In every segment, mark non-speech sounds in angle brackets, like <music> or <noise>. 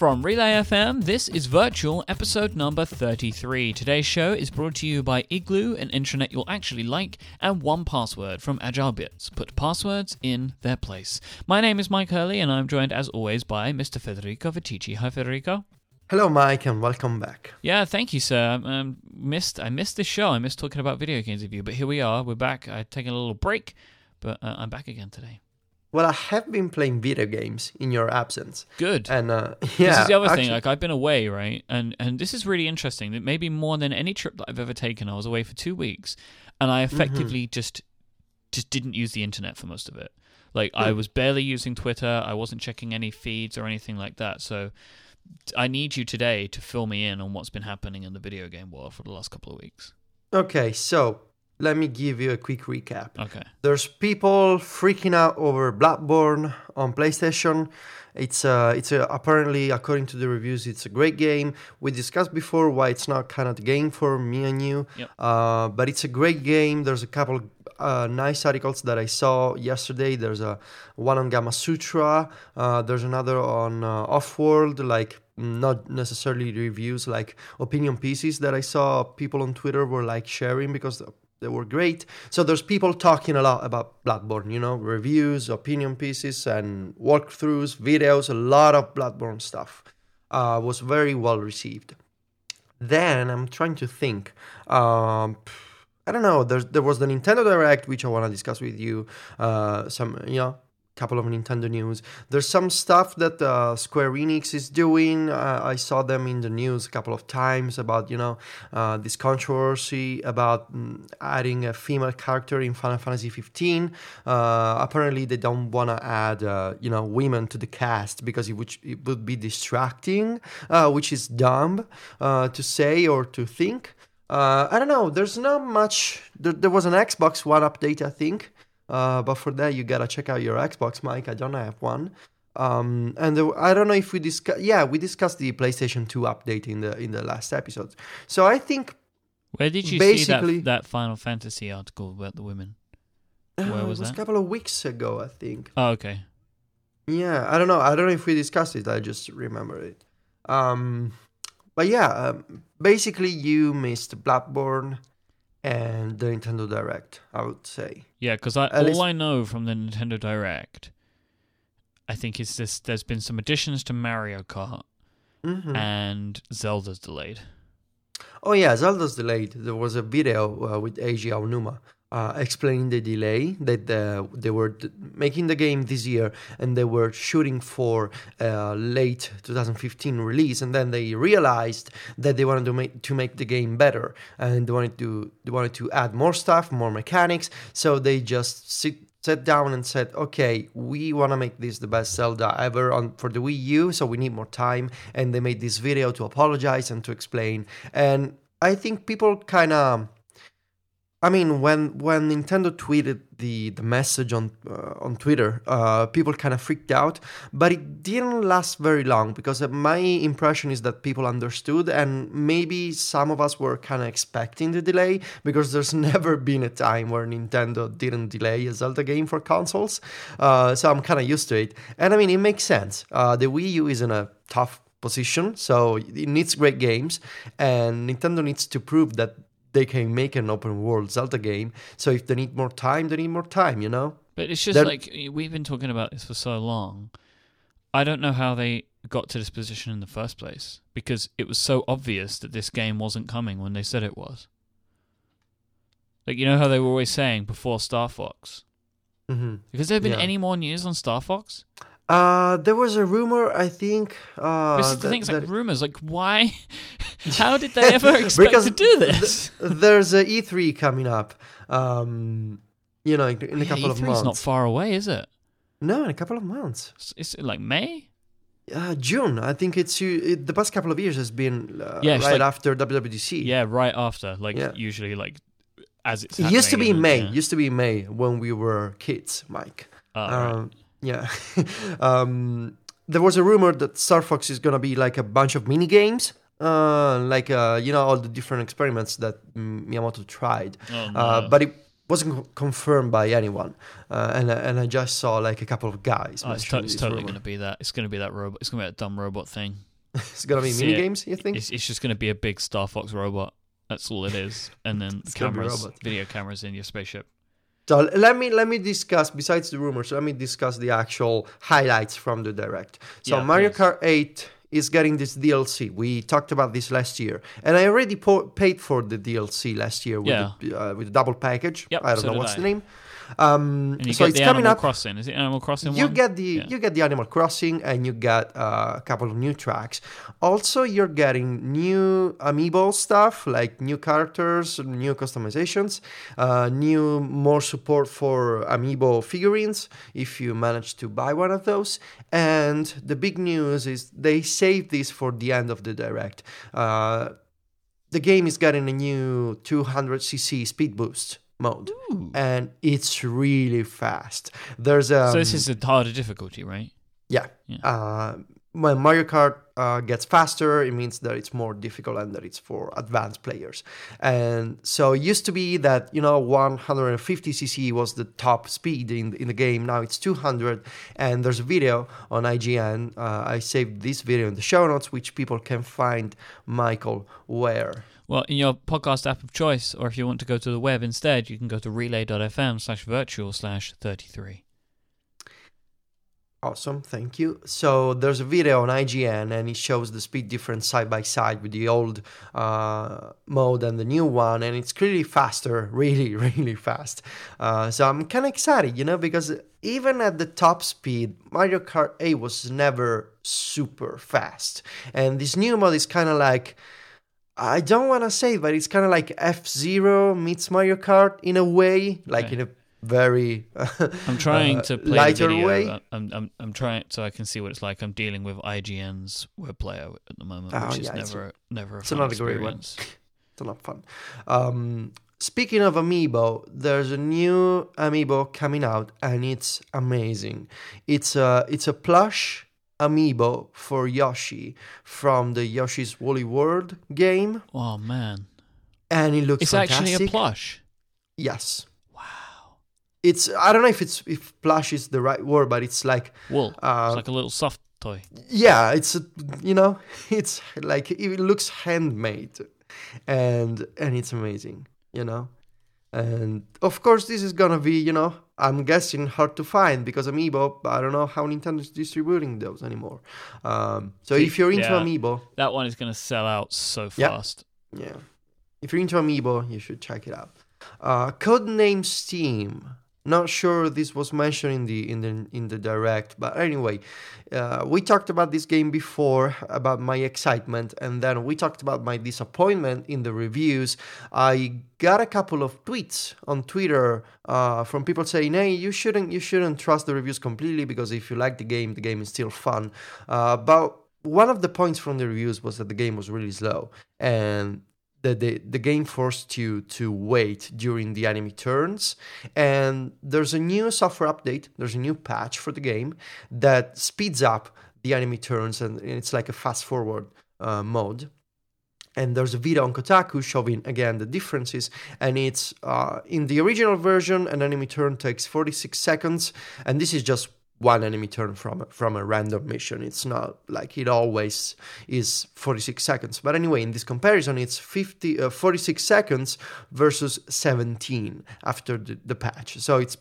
From Relay FM, this is Virtual episode number 33. Today's show is brought to you by Igloo, an intranet you'll actually like, and 1Password from AgileBits. Put passwords in their place. My name is Mike Hurley, and I'm joined as always by Mr. Federico Viticci. Hi, Federico. Hello, Mike, and welcome back. Yeah, thank you, sir. Um, missed I missed this show. I missed talking about video games with you, but here we are. We're back. I taken a little break, but uh, I'm back again today. Well, I have been playing video games in your absence. Good. And uh, yeah, <laughs> this is the other actually, thing. Like I've been away, right? And and this is really interesting. That maybe more than any trip that I've ever taken, I was away for two weeks, and I effectively just just didn't use the internet for most of it. Like I was barely using Twitter. I wasn't checking any feeds or anything like that. So I need you today to fill me in on what's been happening in the video game world for the last couple of weeks. okay, so let me give you a quick recap. Okay. There's people freaking out over Bloodborne on PlayStation. It's uh, it's a, apparently, according to the reviews, it's a great game. We discussed before why it's not kind of the game for me and you, Yep. uh, but it's a great game. There's a couple uh, nice articles that I saw yesterday. There's a one on Gamasutra. Uh, there's another on uh, Offworld, like not necessarily reviews, like opinion pieces that I saw people on Twitter were like sharing because they were great. So there's people talking a lot about Bloodborne, you know, reviews, opinion pieces, and walkthroughs, videos. A lot of Bloodborne stuff uh, was very well received. Then I'm trying to think. Um, I don't know. There's, there was the Nintendo Direct, which I want to discuss with you. Uh, some, you know, couple of Nintendo news. There's some stuff that uh, Square Enix is doing. Uh, I saw them in the news a couple of times about, you know, uh, this controversy about mm, adding a female character in Final Fantasy 15. Uh, apparently, they don't want to add, uh, you know, women to the cast because it would, it would be distracting, uh, which is dumb to say or to think. I don't know. There's not much. There, there was an Xbox One update, I think. Uh, but for that, you gotta check out your Xbox, Mike. I don't have one. Um, and the, I don't know if we discuss. Yeah, we discussed the PlayStation 2 update in the in the last episode. So I think Where did you Basically- see that that Final Fantasy article about the women? uh, Where it was was that? a couple of weeks ago. I think. Oh, okay. Yeah, I don't know. I don't know if we discussed it. I just remember it. Um, but yeah, um, basically, you missed Bloodborne and the Nintendo Direct. I would say. Yeah, because I, At all least- I know from the Nintendo Direct, I think is this: there's been some additions to Mario Kart, Mhm. and Zelda's delayed. Oh yeah, Zelda's delayed. There was a video uh, with Eiji Aonuma uh, explaining the delay that uh, they were making the game this year and they were shooting for uh, late 2015 release, and then they realized that they wanted to make to make the game better and they wanted to they wanted to add more stuff, more mechanics. So they just sit sat down and said, "Okay, we want to make this the best Zelda ever on for the Wii U, so we need more time." And they made this video to apologize and to explain. And I think people kind of I mean, when when Nintendo tweeted the, the message on uh, on Twitter, uh, people kind of freaked out, but it didn't last very long because uh, my impression is that people understood, and maybe some of us were kind of expecting the delay because there's <laughs> never been a time where Nintendo didn't delay a Zelda game for consoles, uh, so I'm kind of used to it, and I mean it makes sense. Uh, the Wii U is in a tough position, so it needs great games, and Nintendo needs to prove that they can make an open world Zelda game. So if they need more time, they need more time, you know? But it's just That- like we've been talking about this for so long. I don't know how they got to this position in the first place because it was so obvious that this game wasn't coming when they said it was. Like you know how they were always saying before Star Fox. hmm Has there been Yeah. any more news on Star Fox? Uh, there was a rumor, I think. Uh, this is the that- thing. It's like rumors. Like why? <laughs> how did they ever expect to do this? there's a E3 coming up. Um, you know, in, in a Yeah, couple of E3 's months. not far away, is it? no, in a couple of months. It's, it's like May. Uh, June. I think it's. It, the past couple of years has been uh, Yeah, right like- after WWDC. Yeah, right after. Like Yeah. usually, like as it's. It used to be May. it? Yeah. Used to be May when we were kids, Mike. Oh, right. Yeah. <laughs> um, there was a rumor that Star Fox is gonna be like a bunch of mini games, uh, like uh, you know all the different experiments that Miyamoto tried, Oh, uh, but it wasn't co- confirmed by anyone. Uh, and and I just saw like a couple of guys. Oh, it's, to- it's totally going to be that. It's going to be that robot. It's going to be that dumb robot thing. <laughs> it's gonna be See mini games. You think? It's, it's just going to be a big Star Fox robot. That's all it is, and then <laughs> be cameras, video cameras in your spaceship. So let me let me discuss. Besides the rumors, let me discuss the actual highlights from the direct. So Yeah, Mario. Kart 8 is getting this DLC. We talked about this last year, and I already po- paid for the DLC last year with Yeah. the, uh, with the double package. Yep, I don't so know what's I. the name. Um, so it's coming Animal up. Crossing. Is it Animal Crossing You one? get the Yeah. you get the Animal Crossing and you get uh, a couple of new tracks. Also, you're getting new amiibo stuff like new characters, new customizations, uh, new more support for amiibo figurines if you manage to buy one of those. And the big news is they saved this for the end of the direct. Uh, the game is getting a new 200cc speed boost mode. Ooh. And it's really fast. There's a so this is a harder difficulty, right? yeah. Yeah. Uh, when Mario Kart uh, gets faster, it means that it's more difficult and that it's for advanced players. And so it used to be that, you know, 150cc was the top speed in, in the game. Now it's 200. And there's a video on IGN. Uh, I saved this video in the show notes, which people can find Michael where. Well, in your podcast app of choice, or if you want to go to the web instead, you can go to relay.fm slash virtual slash 33. Awesome, thank you. So there's a video on IGN and it shows the speed difference side by side with the old uh, mode and the new one, and it's clearly faster, <laughs> really, really fast. Uh, so I'm kind of excited, you know, because even at the top speed, Mario Kart 8 was never super fast, and this new mode is kind of like. I don't want to say, but it's kind of like F Zero meets Mario Kart in a way, like Okay. in a very <laughs> I'm trying uh, to play lighter the video. way. I'm, I'm, I'm trying so I can see what it's like. I'm dealing with IGN's web player at the moment, Oh, which is yeah, it's- never, never a it's fun not a great one. experience. <laughs> It's a lot of fun. Um, speaking of amiibo, there's a new amiibo coming out, and it's amazing. It's a it's a plush amiibo for Yoshi from the Yoshi's Woolly World game, Oh man, and it looks it's fantastic. actually a plush. Yes, Wow, it's I don't know if it's if plush is the right word, but it's like wool. uh, it's like a little soft toy. yeah it's a, you know <laughs> it's like it looks handmade and and it's amazing you know and of course this is gonna be you know i'm guessing hard to find because amiibo i don't know how nintendo's distributing those anymore um, so if you're into yeah. amiibo That one is to sell out so Yeah. fast. yeah if you're into amiibo you should check it out uh, codename steam not sure this was mentioned in the in the in the direct but anyway uh, we talked about this game before about my excitement and then we talked about my disappointment in the reviews. I got a couple of tweets on twitter uh, from people saying hey you shouldn't you shouldn't trust the reviews completely because if you like the game the game is still fun. Uh, but one of the points from the reviews was that the game was really slow and that the, the game forced you to wait during the enemy turns. And there's a new software update, there's a new patch for the game that speeds up the enemy turns, and it's like a fast forward uh, mode. And there's a video on Kotaku showing again the differences. And it's uh, in the original version, an enemy turn takes 46 seconds, and this is just one enemy turn from a, from a random mission. It's not like it always is 46 seconds. But anyway, in this comparison, it's 50, uh, 46 seconds versus 17 after the, the patch. So it's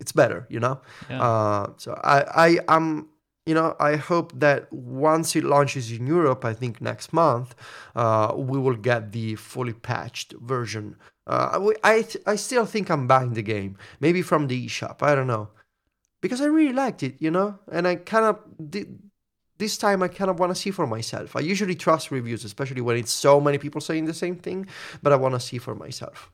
it's better, you know. Yeah. Uh, so I I am you know I hope that once it launches in Europe, I think next month, uh, we will get the fully patched version. Uh, we- I th- I still think I'm buying the game, maybe from the eShop. I don't know, because I really liked it, you know, and I kind of. This time I kind of want to see for myself. I usually trust reviews, especially when it's so many people saying the same thing, but I want to see for myself.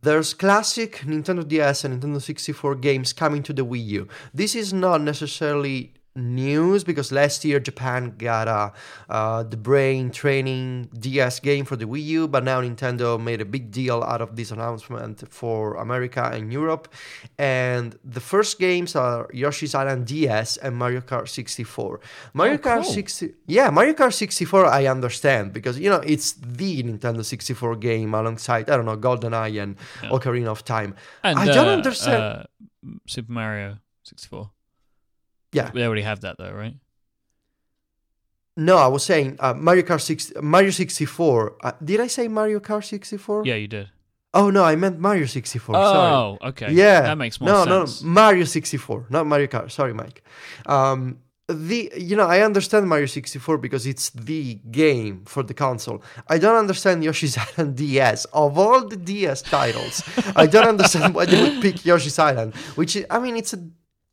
There's classic Nintendo DS and Nintendo 64 games coming to the Wii U. This is not necessarily news because last year Japan got a uh, the brain training DS game for the Wii U, but now Nintendo made a big deal out of this announcement for America and Europe. And the first games are Yoshi's Island DS and Mario Kart 64. Mario Oh, Kart cool. 60, yeah, Mario Kart 64 I understand because you know it's the Nintendo 64 game alongside I don't know GoldenEye and Yeah. Ocarina of Time. and, I don't uh, understand- Uh, Super Mario 64. Yeah. They already have that though, right? No, I was saying uh, Mario Kart 6, Mario 64. Uh, did I say Mario Kart 64? Yeah, you did. Oh no, I meant Mario 64. Sorry. Oh, okay. Yeah, that makes more sense. no, sense. No, Mario 64, not Mario Kart. Sorry, Mike. Um, the you know I understand Mario 64 because it's the game for the console. I don't understand Yoshi's <laughs> Island DS. Of all the DS titles, I don't understand why they would pick Yoshi's Island. Which is, I mean, it's a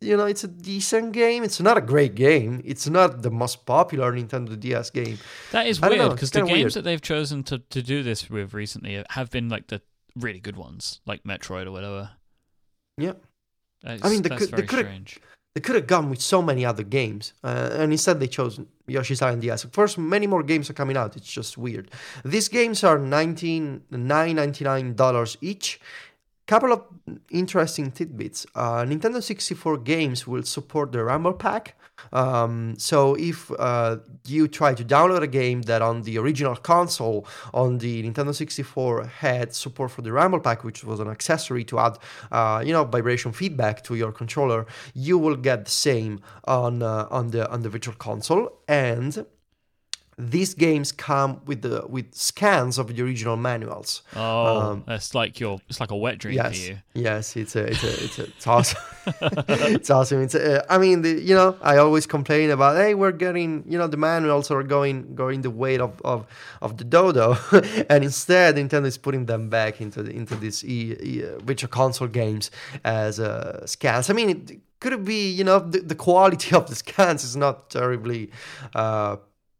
you know it's a decent game. It's not a great game. It's not the most popular Nintendo DS game. That is weird because the games weird. that they've chosen to, to do this with recently have been like the really good ones, like Metroid or whatever. Yeah. That's, I mean, they could- they strange. They could have gone with so many other games, uh, and instead they chose Yoshi's Island DS. Of course, many more games are coming out. It's just weird. These games are nineteen nine ninety nine dollars each. Couple of interesting tidbits. Uh, Nintendo 64 games will support the Rumble Pack. Um, so if uh, you try to download a game that on the original console on the Nintendo 64 had support for the Rumble Pack, which was an accessory to add, uh, you know, vibration feedback to your controller, you will get the same on uh, on the on the Virtual Console and these games come with the with scans of the original manuals. Oh, um, that's like your it's like a wet dream Yes, for you. yes, it's a, it's a, it's, a, it's awesome. <laughs> <laughs> it's awesome. It's a, I mean, the, you know, I always complain about, hey, we're getting, you know, the manuals are going going the weight of of, of the dodo, <laughs> and instead Nintendo is putting them back into the, into these e, e, uh, virtual console games as uh, scans. I mean, it could it be, you know, the, the quality of the scans is not terribly. Uh,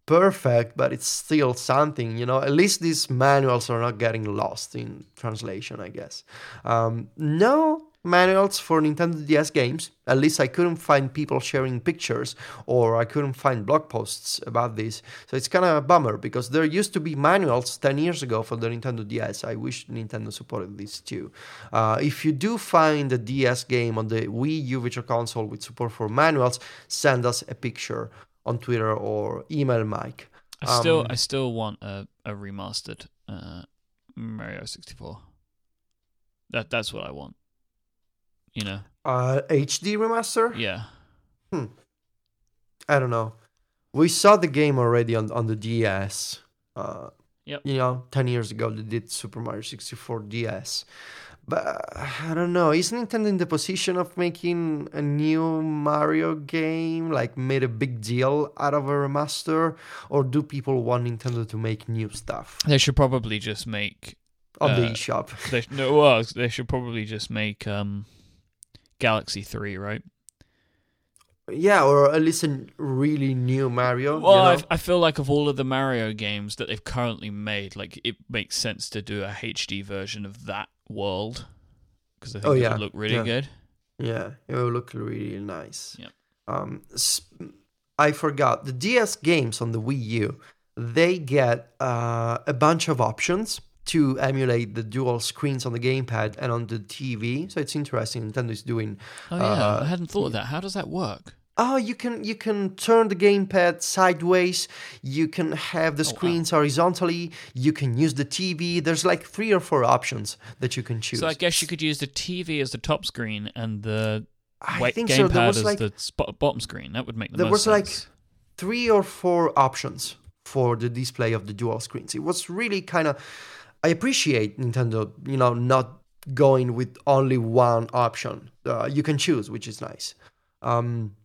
perfect, but it's still something, you know. At least these manuals are not getting lost in translation, I guess. Um, no manuals for Nintendo DS games. At least I couldn't find people sharing pictures or I couldn't find blog posts about this. So it's kind of a bummer because there used to be manuals 10 years ago for the Nintendo DS. I wish Nintendo supported this too. Uh, if you do find a DS game on the Wii U Virtual Console with support for manuals, send us a picture on Twitter or email Mike. I still Um, I still want a, a remastered uh, Mario 64. That that's what I want. You know. Uh, HD remaster? Yeah. Hmm. I don't know. We saw the game already on on the DS. Uh, Yep. You know, ten years ago they did Super Mario 64 DS. But I don't know. Is Nintendo in the position of making a new Mario game, like made a big deal out of a remaster, or do people want Nintendo to make new stuff They should probably just make on the Uh, eShop? they, no well, they should probably just make um Galaxy 3, right? Yeah, or at least a really new Mario. Well, you know? I, I feel like of all of the Mario games that they've currently made, like it makes sense to do a HD version of that world because I think Oh, it yeah, would look really yeah. good. Yeah, it will look really nice. Yep. Um, I forgot the DS games on the Wii U. They get uh, a bunch of options to emulate the dual screens on the gamepad and on the TV. So it's interesting. Nintendo is doing. Oh yeah, Uh, I hadn't thought of that. How does that work? Oh, you can you can turn the gamepad sideways. You can have the Oh, wow. screens horizontally. You can use the TV. There's like three or four options that you can choose. So I guess you could use the TV as the top screen and the I think so. There gamepad was as like the spot- bottom screen. That would make the most There most was, like, three or four options for the display of the dual screens. It was really kind of. I appreciate Nintendo, you know, not going with only one option. Uh, you can choose, which is nice. Um,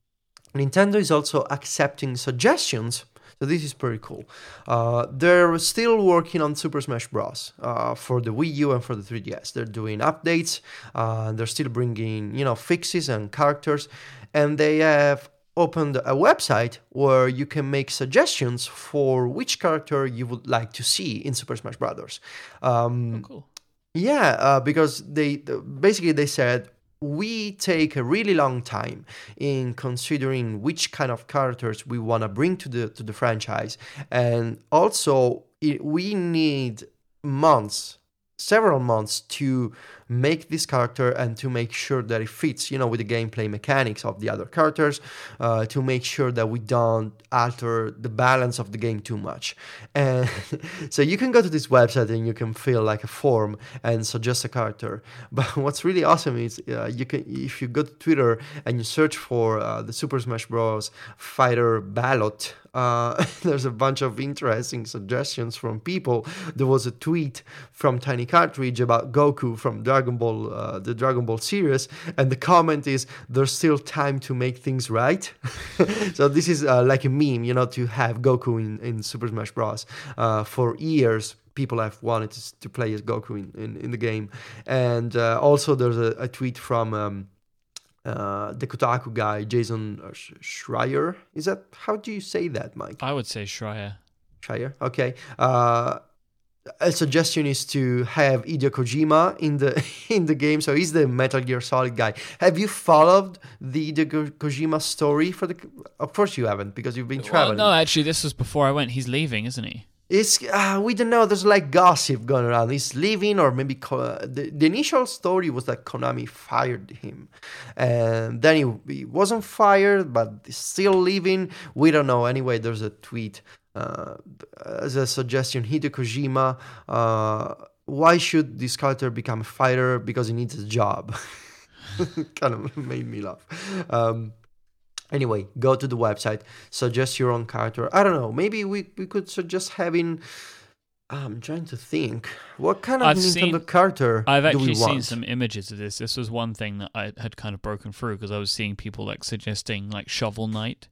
Nintendo is also accepting suggestions. So this is pretty cool. Uh, they're still working on Super Smash Bros. Uh, for the Wii U and for the 3DS. They're doing updates. Uh, they're still bringing you know fixes and characters, and they have opened a website where you can make suggestions for which character you would like to see in Super Smash Brothers. Um, oh, cool. yeah, uh, because they basically they said we take a really long time in considering which kind of characters we want to bring to the to the franchise, and also it, we need months, several months to make this character and to make sure that it fits, you know, with the gameplay mechanics of the other characters, uh, to make sure that we don't alter the balance of the game too much. <laughs> And so you can go to this website and you can fill like a form and suggest a character. <laughs> But what's really awesome is uh, you can if you go to Twitter and you search for uh, the Super Smash Bros. Fighter ballot uh, <laughs> there's a bunch of interesting suggestions from people. There was a tweet from Tiny Cartridge about Goku from Dragon Ball, uh, the Dragon Ball series, and the comment is, "There's still time to make things right." <laughs> so this is uh, like a meme, you know, to have Goku in, in Super Smash Bros. Uh, for years people have wanted to, to play as Goku in, in, in the game. And uh, also, there's a, a tweet from um, uh, the Kotaku guy, Jason Schreier. Is that how do you say that, Mike? I would say Schreier. Schreier, okay. Uh, a suggestion is to have Hideo Kojima in the <laughs> in the game. So he's the Metal Gear Solid guy. Have you followed the Hideo Kojima story for the? Of course you haven't because you've been traveling. Well, no, actually, this was before I went. He's leaving, isn't he? It's uh, we don't know. There's like gossip going around. He's leaving, or maybe co- the, the initial story was that Konami fired him, and then he, he wasn't fired, but still leaving. We don't know. Anyway, there's a tweet uh, as a suggestion. Hideo Kojima. Uh, why should this character become a fighter? Because he needs a job. <laughs> kind of <laughs> made me laugh. Um, Anyway, go to the website, suggest your own character. I don't know. Maybe we, we could suggest having. I'm trying to think. What kind of I've Nintendo seen- character I've actually seen some images of this. This was one thing that I had kind of broken through because I was seeing people like suggesting like Shovel Knight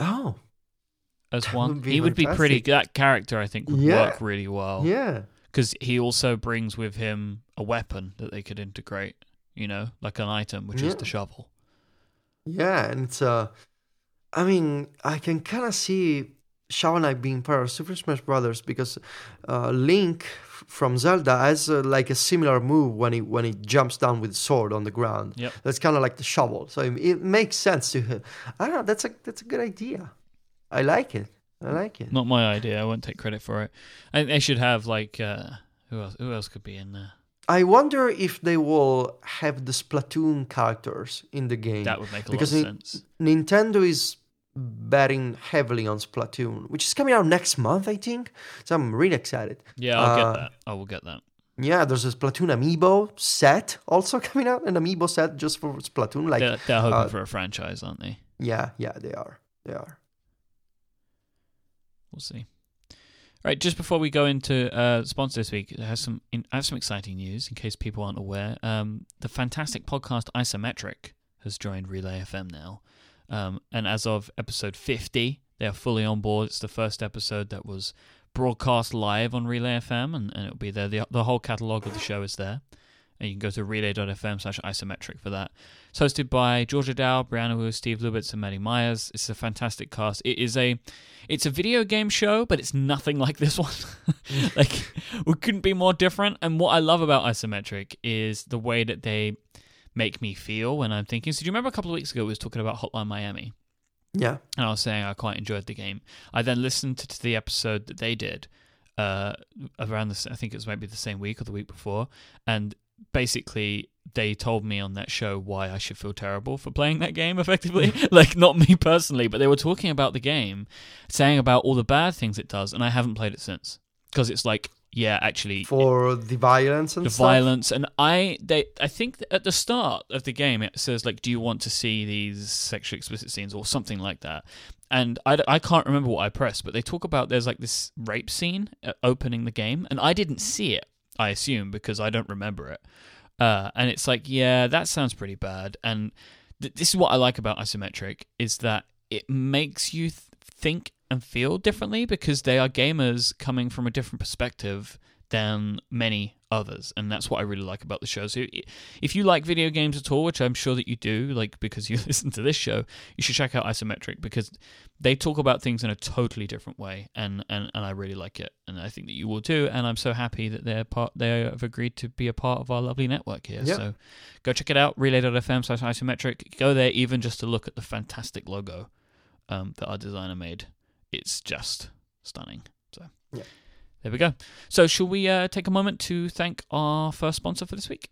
Oh, as <laughs> one. would he would be pretty. That character I think would Yeah. work really well yeah. because he also brings with him a weapon that they could integrate. You know, like an item, which is the shovel. Yeah, and it's uh, I mean, I can kind of see Shovel Knight being part of Super Smash Brothers because uh, Link from Zelda has uh, like a similar move when he when he jumps down with sword on the ground. Yep. That's kind of like the shovel, so it, it makes sense to him. I don't know. That's a that's a good idea. I like it. I like it. Not my idea. I won't take credit for it. I think they should have like uh, who else? Who else could be in there? I wonder if they will have the Splatoon characters in the game. That would make a because lot of it- sense. Nintendo is betting heavily on Splatoon, which is coming out next month, I think. So I'm really excited. Yeah, I'll uh, get that. I will get that. Yeah, there's a Splatoon amiibo set also <laughs> coming out, an amiibo set just for Splatoon. Like, they're, they're hoping uh, for a franchise, aren't they? yeah, yeah, they are. They are. We'll see. Right, just before we go into uh, sponsor this week, I have some in, I have some exciting news in case people aren't aware. Um, the fantastic podcast Isometric has joined Relay FM now, um, and as of episode fifty, they are fully on board. It's the first episode that was broadcast live on Relay FM, and, and it'll be there. The, the whole catalog of the show is there. And you can go to relay.fm slash isometric for that. It's hosted by Georgia Dow, Brianna Wu, Steve Lubitz, and Maddie Myers. It's a fantastic cast. It is a it's a video game show, but it's nothing <laughs> like this one. <laughs> like we couldn't be more different. And what I love about Isometric is the way that they make me feel when I'm thinking. So do you remember a couple of weeks ago we was talking about Hotline Miami? Yeah. and I was saying I quite enjoyed the game. I then listened to, to the episode that they did uh, around this. I think it was maybe the same week or the week before, and basically they told me on that show why I should feel terrible for playing that game. <laughs> Effectively, <laughs> like not me personally, but they were talking about the game, saying about all the bad things it does, and I haven't played it since because it's like, yeah, actually, For the violence and the stuff. violence and i they i think at the start of the game it says like do you want to see these sexually explicit scenes or something like that and i, I can't remember what i pressed but they talk about there's like this rape scene uh, opening the game and i didn't see it i assume because i don't remember it. Uh, and it's like yeah that sounds pretty bad. And th- this is what i like about isometric is that it makes you th- think and feel differently because they are gamers coming from a different perspective than many others and that's what i really like about the show. So if you like video games at all which i'm sure that you do like because you <laughs> listen to this show you should check out isometric because they talk about things in a totally different way and and, and i really like it and i think that you will too and i'm so happy that they're part they have agreed to be a part of our lovely network here. Yeah. so go check it out relay.fm slash isometric. Go there even just to look at the fantastic logo um, that our designer made. It's just stunning. So Yeah. There we go so, shall we uh, take a moment to thank our first sponsor for this week?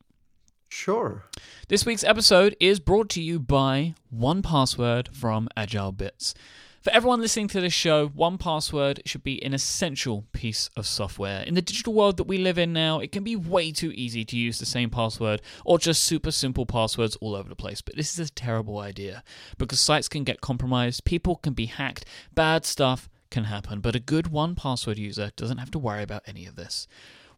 Sure. This week's episode is brought to you by 1Password from AgileBits. For everyone listening to this show, 1Password should be an essential piece of software. In the digital world that we live in now, it can be way too easy to use the same password or just super simple passwords all over the place. But this is a terrible idea because sites can get compromised, people can be hacked, bad stuff can happen. But a good 1Password user doesn't have to worry about any of this.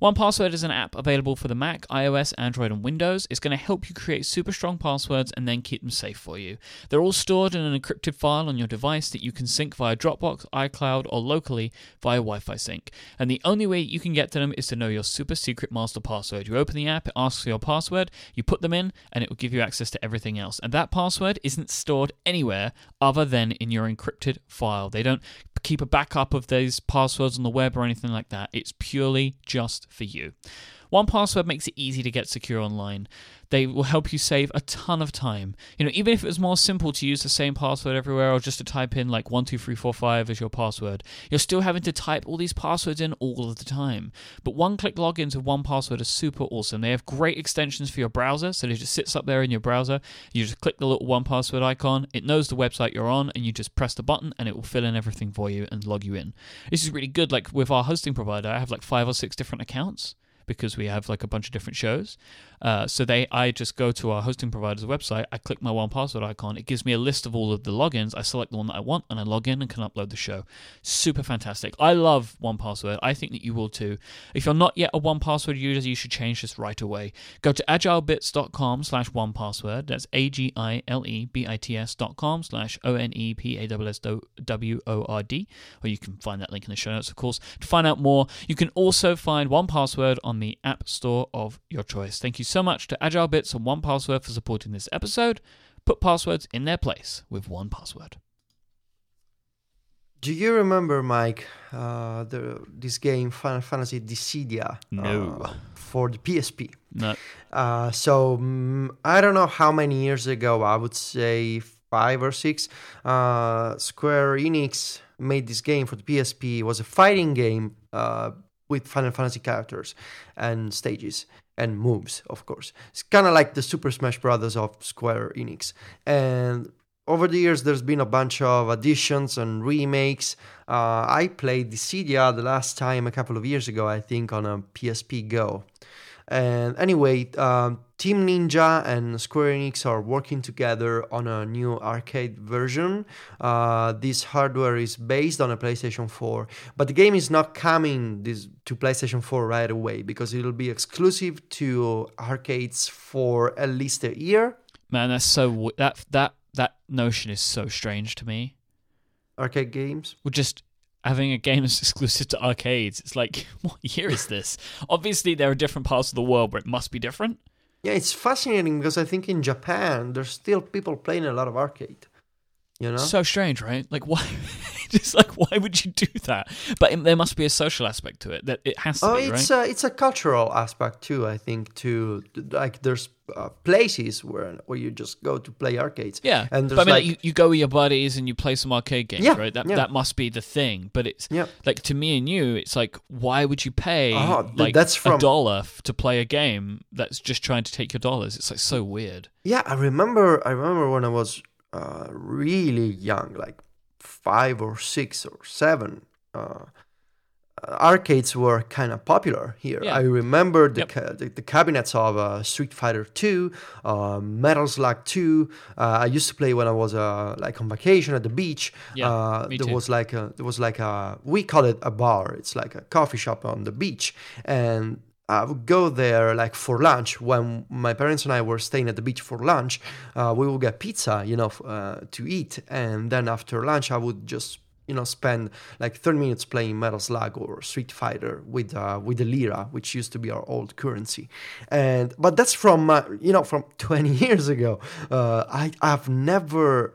1Password is an app available for the Mac, iOS, Android, and Windows. It's going to help you create super strong passwords and then keep them safe for you. They're all stored in an encrypted file on your device that you can sync via Dropbox, iCloud, or locally via Wi Fi sync. And the only way you can get to them is to know your super secret master password. You open the app, it asks for your password, you put them in, and it will give you access to everything else. And that password isn't stored anywhere other than in your encrypted file. They don't keep a backup of those passwords on the web or anything like that. It's purely just for you. 1Password makes it easy to get secure online. They will help you save a ton of time. You know, even if it was more simple to use the same password everywhere or just to type in like 12345 as your password, you're still having to type all these passwords in all of the time. But one click logins with 1Password are super awesome. They have great extensions for your browser, so it just sits up there in your browser. You just click the little 1Password icon, it knows the website you're on, and you just press the button and it will fill in everything for you and log you in. This is really good. Like with our hosting provider, I have like five or six different accounts because we have like a bunch of different shows. Uh, so they, I just go to our hosting provider's website. I click my 1Password icon. It gives me a list of all of the logins. I select the one that I want, and I log in and can upload the show. Super fantastic. I love 1Password. I think that you will too. If you're not yet a 1Password user, you should change this right away. Go to agilebits.com slash 1Password. That's a g i l e b i t s dot com slash o n e p a w s w o r d. Or you can find that link in the show notes, of course. To find out more, you can also find 1Password on the App Store of your choice. Thank you much to AgileBits and 1Password for supporting this episode. Put passwords in their place with 1Password. Do you remember, Mike, uh, the, this game, Final Fantasy Dissidia? No. Uh, for the PSP. No. Uh, so mm, I don't know how many years ago, I would say five or six, uh, Square Enix made this game for the PSP. It was a fighting game uh, with Final Fantasy characters and stages and moves, of course. It's kind of like the Super Smash Brothers of Square Enix. And over the years, there's been a bunch of additions and remakes. Uh, I played Dissidia the last time a couple of years ago, I think, on a PSP Go. And anyway, um, Team Ninja and Square Enix are working together on a new arcade version. Uh, this hardware is based on a PlayStation 4, but the game is not coming this, to PlayStation 4 right away because it'll be exclusive to arcades for at least a year. Man, that's so that that that notion is so strange to me. Arcade games. We're just having a game <laughs> that's exclusive to arcades. It's like, <laughs> what year is this? Obviously, there are different parts of the world where it must be different. Yeah, it's fascinating because I think in Japan there's still people playing a lot of arcade. You know, so strange, right? Like, why? <laughs> <laughs> just like, why would you do that? But it, there must be a social aspect to it. That it has to oh, be, it's right? a it's a cultural aspect too. I think too. Like there's uh, places where where you just go to play arcades. yeah, and but I mean, like you, you go with your buddies and you play some arcade games, Yeah, right? That yeah. that must be the thing. But it's yeah. like to me and you, it's like, why would you pay Oh, th- like that's a dollar to play a game that's just trying to take your dollars? It's like so weird. Yeah, I remember. I remember when I was uh, really young, like five or six or seven. Uh, arcades were kind of popular here. Yeah. I remember the, Yep. ca- the the cabinets of uh, Street Fighter Two, uh, Metal Slug Two. Uh, I used to play when I was uh, like on vacation at the beach. Yeah, uh, there too. was like a, there was like a we call it a bar. It's like a coffee shop on the beach, and I would go there like for lunch when my parents and I were staying at the beach for lunch. Uh, we would get pizza, you know, uh, to eat, and then after lunch, I would just you know spend like 30 minutes playing Metal Slug or Street Fighter with uh, with the lira, which used to be our old currency. And but that's from uh, you know from <laughs> 20 years ago. Uh, I I've never.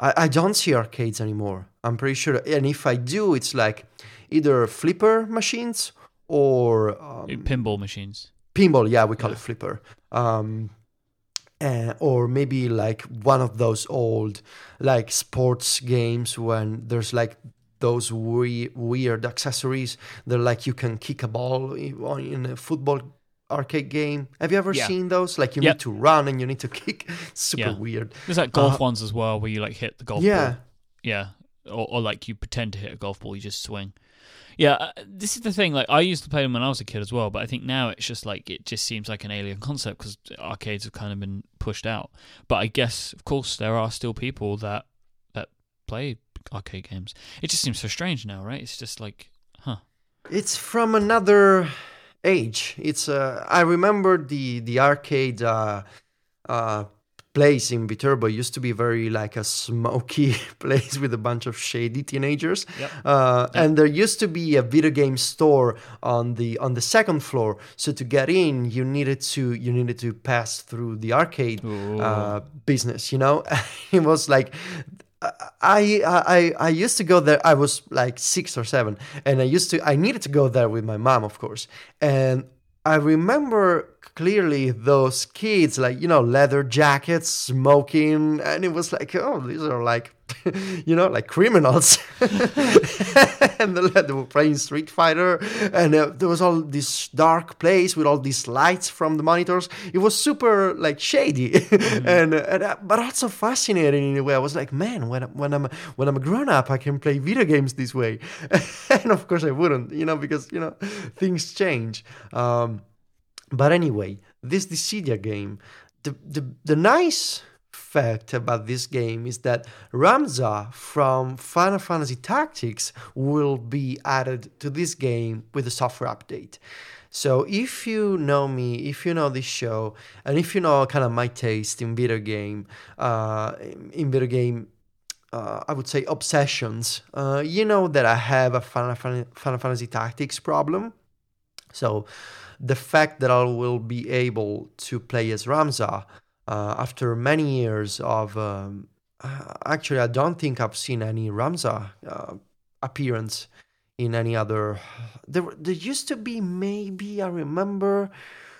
I, I don't see arcades anymore. I'm pretty sure, and if I do, it's like either flipper machines or um, Pinball machines. pinball. Yeah, we call it flipper. Um, uh, or maybe like one of those old like sports games when there's like those we- weird accessories. They're like you can kick a ball in a football arcade game. Have you ever Yeah. seen those? Like you Yep. need to run and you need to <laughs> kick. Super Yeah. weird. There's like golf Uh, ones as well, where you like hit the golf yeah. ball. Yeah, or, or like you pretend to hit a golf ball, you just swing. Yeah, uh, this is the thing. Like I used to play them when I was a kid as well, but I think now it's just like it just seems like an alien concept because arcades have kind of been pushed out. But I guess, of course, there are still people that that play arcade games. It just seems so strange now, right? It's just like, huh? It's from another age. It's uh, I remember the the arcade uh, uh, place in Viterbo used to be very like a smoky <laughs> place with a bunch of shady teenagers. Yep. Uh, And there used to be a video game store on the on the second floor. So to get in, you needed to you needed to pass through the arcade uh, business. You know, <laughs> it was like. I, I I used to go there. I was like six or seven, and I used to. I needed to go there with my mom, of course. And I remember clearly those kids, like, you know, leather jackets, smoking. And it was like, oh, these are like, <laughs> you know, like criminals. <laughs> and they were playing Street Fighter. And uh, there was all this dark place with all these lights from the monitors. It was super, like, shady. <laughs> Mm-hmm. and, and uh, but also fascinating in a way. I was like, man, when, when, I'm, when I'm a grown up, I can play video games this way. and of course, I wouldn't, you know, because, you know, things change. Um, but anyway, this Dissidia game, the, the, the nice fact about this game is that Ramza from Final Fantasy Tactics will be added to this game with a software update. So if you know me, if you know this show, and if you know kind of my taste in video game, uh, in video game uh, I would say obsessions. Uh, you know that I have a Final, Final Fantasy Tactics problem. So the fact that I will be able to play as Ramza uh, after many years of. Um, uh, actually, I don't think I've seen any Ramza uh, appearance in any other. There, there used to be maybe I remember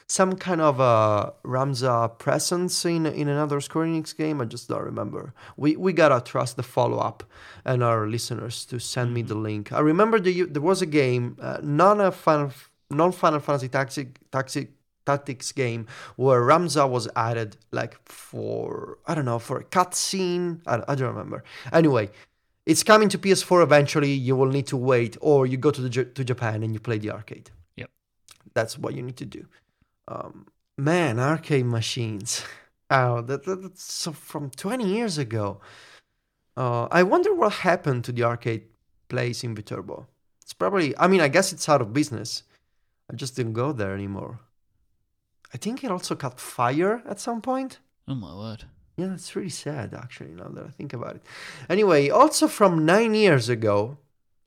some kind of a Ramza presence in in another Square Enix game. I just don't remember. We we gotta trust the follow up and our listeners to send me the link. I remember the, there was a game, uh, not a Final non Final Fantasy Tactic, Tactic, Tactics game where Ramza was added like for I don't know for a cutscene. I, I don't remember. Anyway, it's coming to PS4 eventually. You will need to wait, or you go to the to Japan and you play the arcade. Yep, that's what you need to do. Um, man, arcade machines. <laughs> Oh, that, that, that's so from 20 years ago. Uh, I wonder what happened to the arcade place in Viterbo. It's probably, I mean, I guess it's out of business. I just didn't go there anymore. I think it also caught fire at some point. Oh my word. Yeah, it's really sad actually now that I think about it. Anyway, also from nine years ago,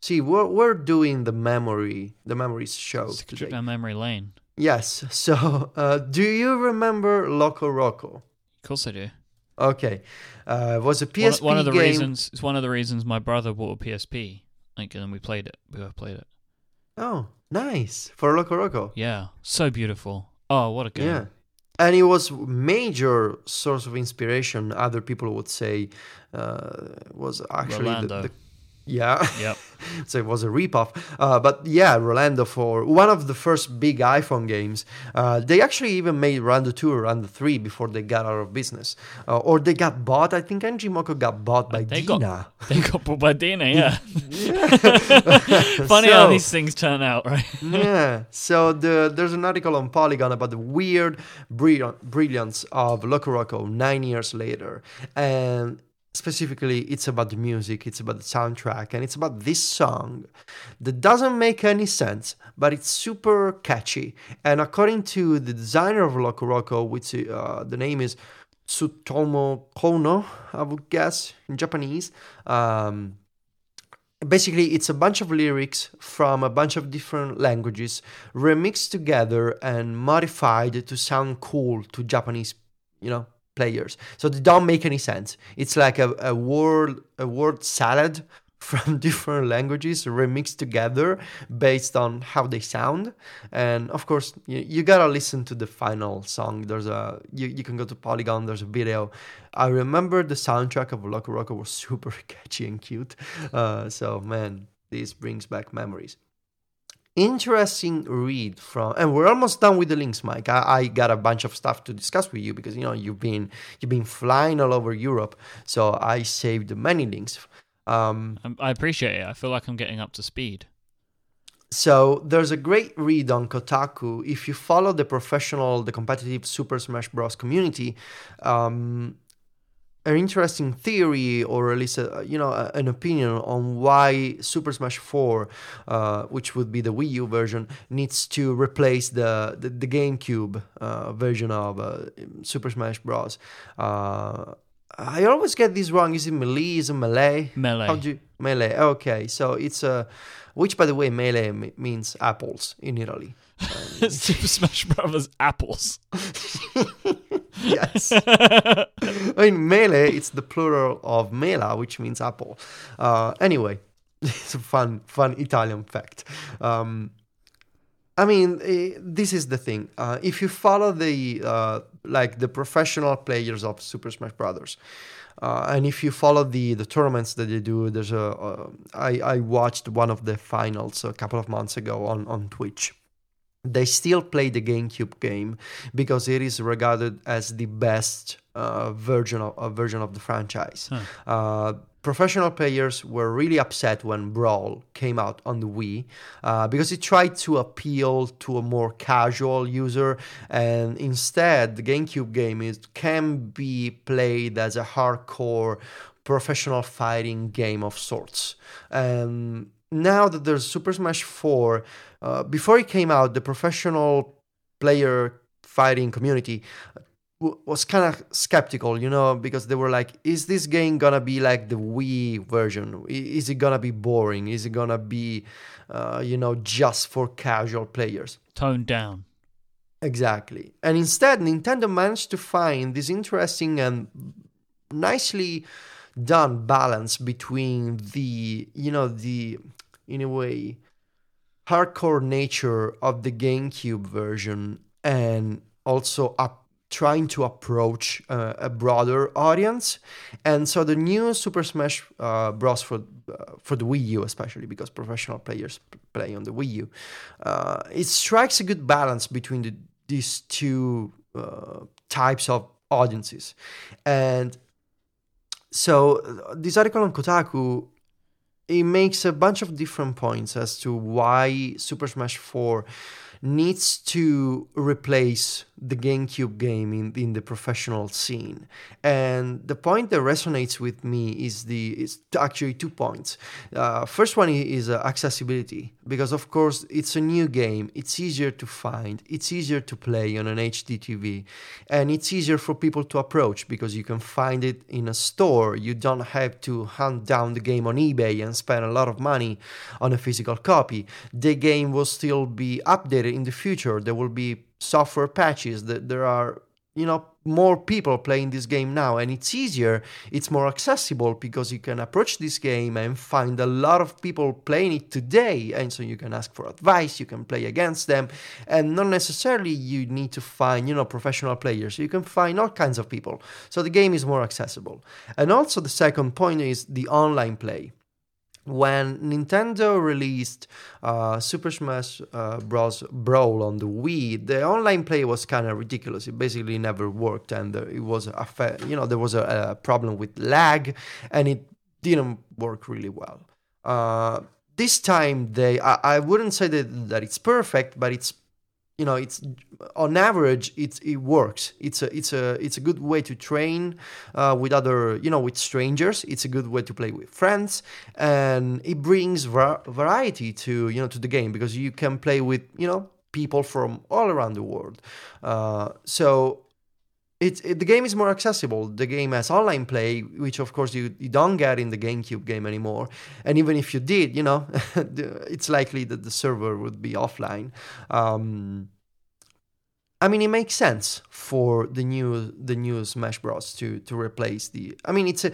see, we're, we're doing the memory, the memories show today. down memory lane. Yes. <laughs> So, uh, do you remember Loco Roco? Of course I do. Okay, uh, it was a One, PSP one of the game. reasons it's one of the reasons my brother bought a PSP. Like, and then we played it. We both played it. Oh, nice for Loco Roco. Yeah, so beautiful. Oh, what a game! Yeah. And it was major source of inspiration. Other people would say uh, was actually the, the yeah. Yep. <laughs> so it was a ripoff. Uh, but yeah, Rolando for one of the first big iPhone games. Uh, they actually even made Rolando 2 or Rolando 3 before they got out of business. Uh, or they got bought. I think ngmoco got bought by They DeNA. got <laughs> they got bought by DeNA. Yeah. Yeah. <laughs> Funny how these things turn out, right? yeah. So the, there's an article on Polygon about the weird brilliance of Loco Roco nine years later. And specifically, it's about the music, it's about the soundtrack, and it's about this song that doesn't make any sense, but it's super catchy. And according to the designer of Loco Roco, which uh, the name is Tsutomu Kono, I would guess, in Japanese. Um, basically it's a bunch of lyrics from a bunch of different languages remixed together and modified to sound cool to japanese you know players. So they don't make any sense. It's like a, a word a word salad <laughs> from different languages remixed together based on how they sound. And of course you, you gotta listen to the final song. There's a you, you can go to polygon there's a video. I remember the soundtrack of Loco Roco was <laughs> super catchy and cute. Uh, so man this brings back memories interesting read from and we're almost done with the links mike I, I got a bunch of stuff to discuss with you because you know you've been you've been flying all over europe so i saved many links Um, Um, I appreciate it. I feel like I'm getting up to speed. so there's a great read on Kotaku. If you follow the professional, the competitive Super Smash Bros. community, um, an interesting theory, or at least a, you know an opinion on why Super Smash 4, uh, which would be the Wii U version, needs to replace the the, the GameCube uh, version of uh, Super Smash Bros. Uh, I always get this wrong. Is it melee? Is it melee? Melee. How do you, melee? Okay, so it's a, which by the way, melee me- means apples in Italy. <laughs> Super Smash Brothers apples. <laughs> <laughs> yes. <laughs> I mean, melee, it's the plural of mela, which means apple. Uh, anyway, <laughs> it's a fun, fun Italian fact. Um, I mean, eh, this is the thing. Uh, if you follow the uh, like the professional players of Super Smash Brothers, uh, and if you follow the the tournaments that they do, there's a uh, I I watched one of the finals a couple of months ago on on Twitch. They still play the GameCube game because it is regarded as the best uh, version of uh, version of the franchise. Uh, professional players were really upset when Brawl came out on the Wii uh, because it tried to appeal to a more casual user, and instead the GameCube game is can be played as a hardcore professional fighting game of sorts. And now that there's Super Smash 4, uh, before it came out, the professional player fighting community w- was kind of skeptical, you know, because they were like, is this game gonna be like the Wii version? Is it gonna be boring? Is it gonna be, uh, you know, just for casual players? Toned down. Exactly. And instead, Nintendo managed to find this interesting and nicely done balance between the, you know, the, in a way, hardcore nature of the GameCube version and also up trying to approach uh, a broader audience. And so the new Super Smash uh, Bros. for uh, for the Wii U, especially because professional players play on the Wii U, uh, it strikes a good balance between the, these two uh, types of audiences. And so uh, this article on Kotaku it makes a bunch of different points as to why Super Smash 4 needs to replace the GameCube game in, in the professional scene. And the point that resonates with me is the is actually two points. Uh, first one is uh, accessibility because of course it's a new game. It's easier to find. It's easier to play on an HD TV, and it's easier for people to approach because you can find it in a store. You don't have to hunt down the game on eBay and spend a lot of money on a physical copy. The game will still be updated in the future. There will be software patches. That there are you know more people playing this game now. And it's easier it's more accessible because you can approach this game and find a lot of people playing it today. And so you can ask for advice you can play against them. And not necessarily you need to find you know professional players. You can find all kinds of people. So the game is more accessible. And also the second point is the online play when Nintendo released uh, Super Smash uh, Bros. Brawl on the Wii, the online play was kind of ridiculous. It basically never worked, and it was a fa- you know there was a, a, problem with lag, and it didn't work really well. Uh, this time, they I, I wouldn't say that that it's perfect, but it's you know it's on average it it works. It's a it's a it's a good way to train uh, with other you know with strangers. It's a good way to play with friends. And it brings var- variety to you know to the game because you can play with you know people from all around the world. Uh, so it, it, the game is more accessible. The game has online play, which of course you, you don't get in the GameCube game anymore. And even if you did, you know, <laughs> it's likely that the server would be offline. Um, I mean, it makes sense for the new the new Smash Bros. to to replace the. I mean, it's a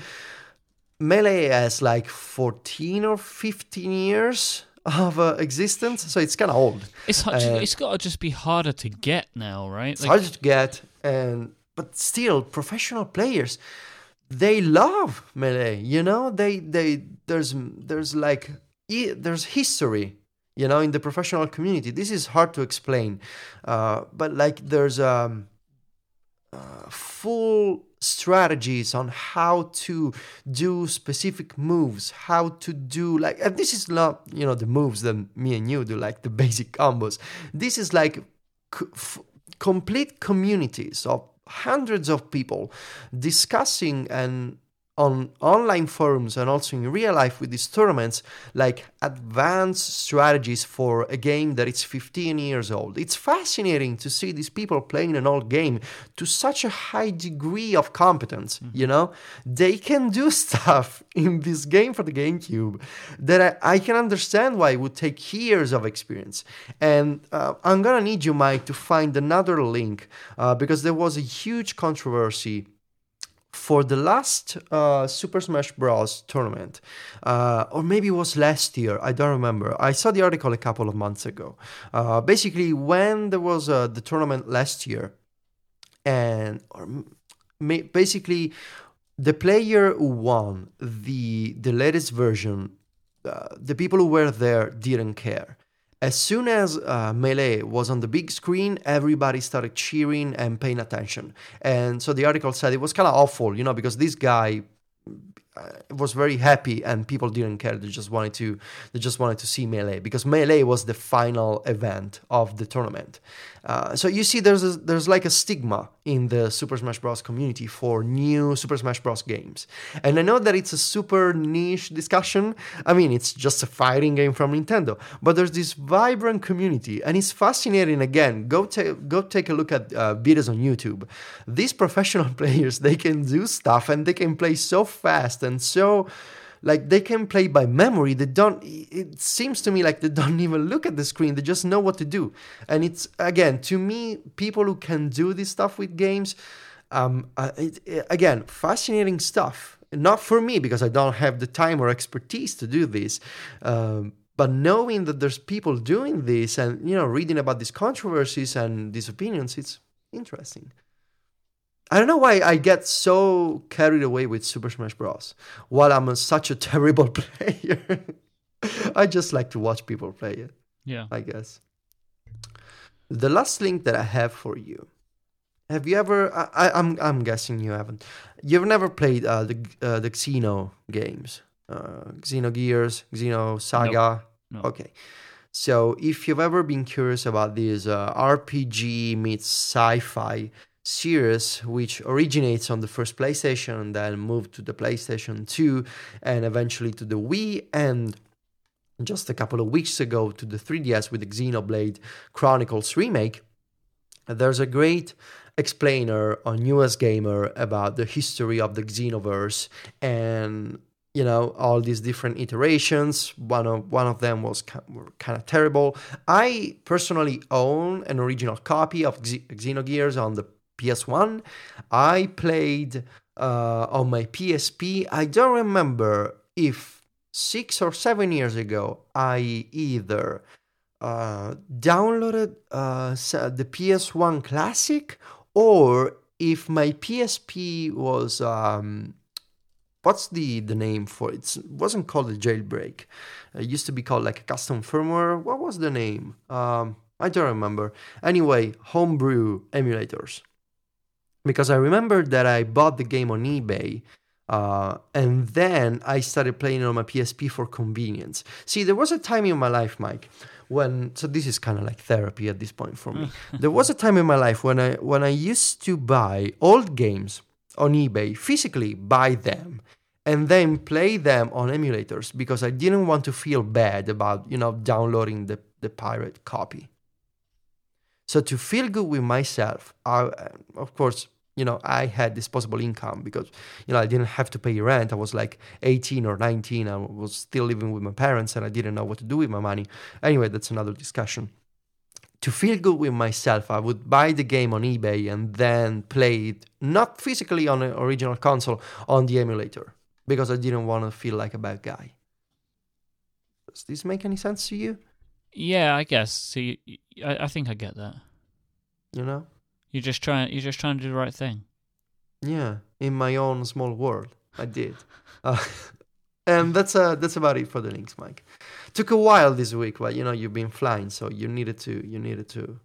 Melee has like fourteen or fifteen years of uh, existence, so it's kind of old. It's hard, uh, it's got to just be harder to get now, right? It's like, harder to get, and but still, professional players they love melee. You know, they they there's there's like there's history you know in the professional community this is hard to explain uh, but like there's um uh, full strategies on how to do specific moves, how to do like, and this is not, you know, the moves that me and you do, like the <laughs> basic combos. This is like c- f- complete communities of hundreds of people discussing and on online forums and also in real life with these tournaments like advanced strategies for a game that is 15 years old. It's fascinating to see these people playing an old game to such a high degree of competence mm-hmm. you know? They can do <laughs> stuff in this game for the gamecube that i, I can understand why it would take years of experience. And uh, i'm gonna need you mike to find another link uh, because there was a huge controversy for the last uh, Super Smash Bros. tournament, uh, or maybe it was last year, I don't remember. I saw the article a couple of months ago. Uh, basically, when there was uh, the tournament last year, and or ma- basically the player who won the the latest version, uh, the people who were there didn't care as soon as uh, Melee was on the big screen, everybody started cheering and paying attention. And so the article said it was kind of awful, you know, because this guy was very happy and people didn't care. They just wanted to they just wanted to see melee because melee was the final event of the tournament. Uh, so you see there's a, there's like a stigma in the super smash bros. community for new super smash bros. games. And i know that it's a super niche discussion. I mean it's just a fighting game from nintendo but there's this vibrant community and it's fascinating. Again go take go take a look at uh, videos on youtube. These professional <laughs> players they can do stuff and they can play so fast fast and so like they can play by memory. They don't it seems to me like they <laughs> don't even look at the screen. They just know what to do. And it's again to me people who can do this stuff with games um uh, it, it, again fascinating stuff. Not for me because i don't have the time or expertise to do this um, but knowing that there's people doing this and you know reading about these controversies and these opinions it's interesting I don't know why I get so carried away with Super Smash Bros. While I'm a, such a <laughs> terrible player, I just like to watch people play it. Yeah, I guess. The last link that I have for you. Have you ever? I, am I'm, I'm guessing you haven't. You've never played uh, the uh, the Xeno games, uh, Xenogears, Xenosaga. Nope. Nope. Okay. So if you've ever been curious about this uh, RPG meets sci-fi series which originates on the first PlayStation and then moved to the PlayStation 2 and eventually to the Wii and just a couple of weeks ago to the 3DS with the Xenoblade Chronicles remake. There's a great explainer on US Gamer about the history of the Xenoverse and you know all these different iterations one of one of them was kind of terrible i personally own an original copy of xenogears on the PS1. I played uh, on my PSP. I don't remember if six or seven years ago I either uh, downloaded uh, the PS1 Classic or if my PSP was. Um, what's the, the name for it? It wasn't called a jailbreak. It used to be called like a custom firmware. What was the name? Um, I don't remember. Anyway, homebrew emulators because I remember that I bought the game on eBay. Uh, and then I started playing it on my PSP for convenience. See, there was a time in my life, Mike, when so this is kind of like therapy at this point for me. <laughs> there was a time in my life when I when I used to buy old games on eBay, physically buy them, and then play them on emulators because I didn't want to feel bad about you know downloading the the pirate copy. So to feel good with myself, I, uh, of course, you know, I had disposable income because, you know, I didn't have to pay rent. I was like 18 or 19. I was still living with my parents and I didn't know what to do with my money. Anyway, that's another discussion. To feel good with myself, I would buy the game on eBay and then play it, not physically on an original console, on the emulator because I didn't want to feel like a bad guy. Does this make any sense to you? Yeah, I guess. See, I, I think I get that. You know, you're just trying. You're just trying to do the right thing. Yeah, in my own small world, I did. <laughs> uh, and that's uh, that's about it for the links, Mike. Took a while this week, but you know you've been flying, so you needed to you needed to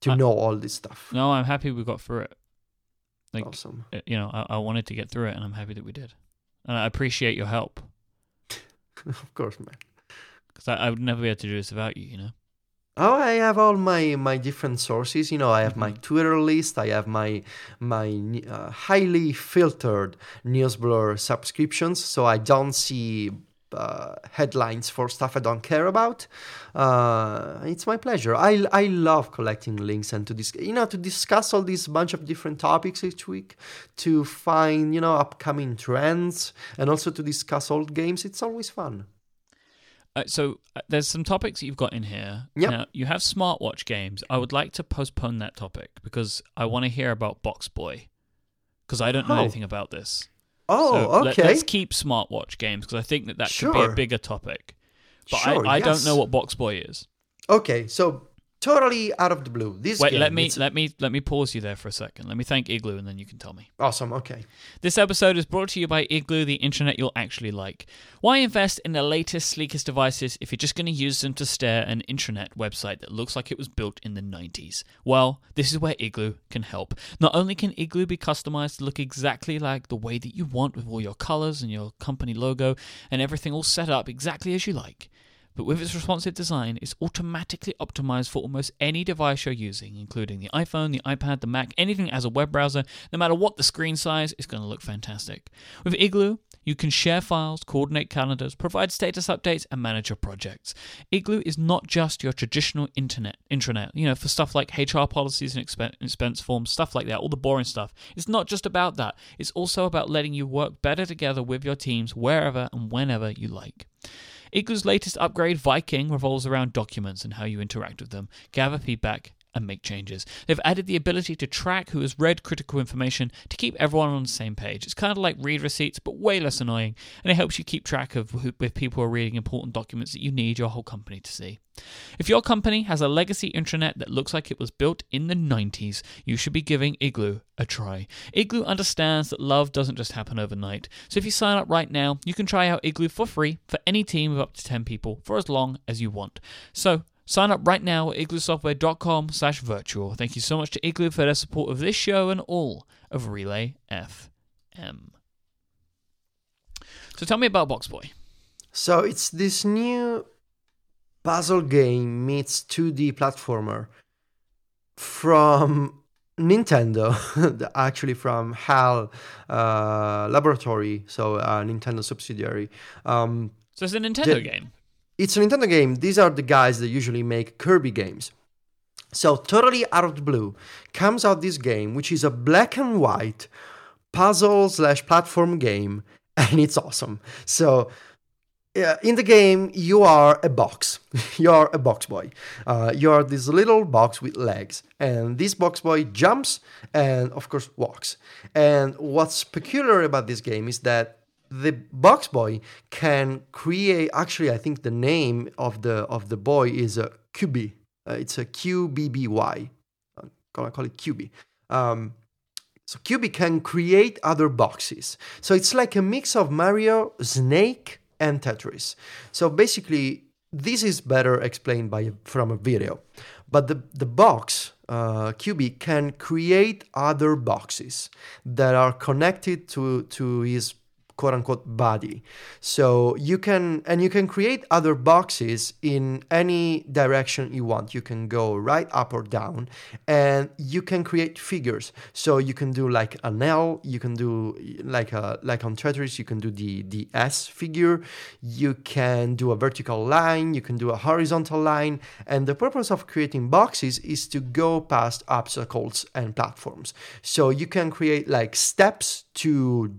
to I, know all this stuff. No, I'm happy we got through it. Like, awesome. uh, you know, I, I wanted to get through it, and I'm happy that we did. And I appreciate your help <laughs> of course, man. Because I, I would never be able to do this without you. You know. Oh, I have all my my different sources. You know, I have my Mhm. Twitter list. I have my my uh, highly filtered Newsblur subscriptions, so I don't see uh, headlines for stuff I don't care about. Uh, it's my pleasure. I I love collecting links and to dis- you know to discuss all these bunch of different topics each week, to find you know upcoming trends, and also to discuss old games. It's always fun. Uh, so uh, there's some topics that you've got in here. Yep. Now you have smartwatch games. I would like to postpone that topic because I want to hear about Box Boy because I don't know Oh. anything about this. Oh, So okay. let's keep smartwatch games because I think that that could be a bigger topic. But Sure, I, I don't know what Box Boy is. Okay, so totally out of the blue. This Wait, game, let me it's let me let me pause you there for a second. Let me thank Igloo, and then you can tell me. awesome. Okay, This episode is brought to you by Igloo, the internet you'll actually like. Why invest in the latest, sleekest devices if you're just going to use them to stare at an intranet website that looks like it was built in the 90s? Well, this is where Igloo can help. Not only can Igloo be customized to look exactly like the way that you want with all your colors and your company logo and everything all set up exactly as you like, but with its responsive design, it's automatically optimized for almost any device you're using, including the iPhone, the iPad, the Mac, anything as a web browser. No matter what the screen size, it's going to look fantastic. With Igloo, you can share files, coordinate calendars, provide status updates, and manage your projects. Igloo is not just your traditional internet intranet, you know, for stuff like HR policies and expen- expense forms, stuff like that, all the boring stuff. It's not just about that. It's also about letting you work better together with your teams wherever and whenever you like. Igloo's latest upgrade, Viking, revolves around documents and how you interact with them, gather feedback, and make changes. They've added the ability to track who has read critical information to keep everyone on the same page. It's kind of like read receipts, but way less annoying, and it helps you keep track of who, with people are reading important documents that you need your whole company to see. If your company has a legacy intranet that looks like it was built in the 90s, you should be giving Igloo a try. Igloo understands that love doesn't just happen overnight, so if you sign up right now, you can try out Igloo for free for any team of up to 10 people for as long as you want. So, Sign up right now at igloosoftware.com slash virtual. Thank you so much to Igloo for their support of this show and all of Relay FM. So tell me about Box Boy. so it's this new puzzle game meets 2D platformer from Nintendo, <laughs> actually from HAL uh, Laboratory, so a Nintendo subsidiary. Um, So it's a Nintendo The- game. It's a Nintendo game. These are the guys that usually make Kirby games. So totally out of the blue comes out this game, which is a black and white puzzle slash platform game, <laughs> and it's awesome. So uh, in the game, you are a box. <laughs> you are a box boy. Uh, you are this little box with legs, and this box boy jumps and, of course, walks. And what's peculiar about this game is that the box boy can create. Actually, I think the name of the of the boy is a QB. Uh, it's a Q B B Y. I'm gonna call it QB. Um, so QB can create other boxes. So it's like a mix of Mario, Snake, and Tetris. So basically, this is better explained by from a video. But the the box uh, QB can create other boxes that are connected to to his quote unquote body. So you can and you can create other boxes in any direction you want. You can go right up or down and you can create figures. So you can do like an L, you can do like a like on Tetris, you can do the the S figure, you can do a vertical line, you can do a horizontal line, and the purpose of creating boxes is to go past obstacles and platforms. So you can create like steps to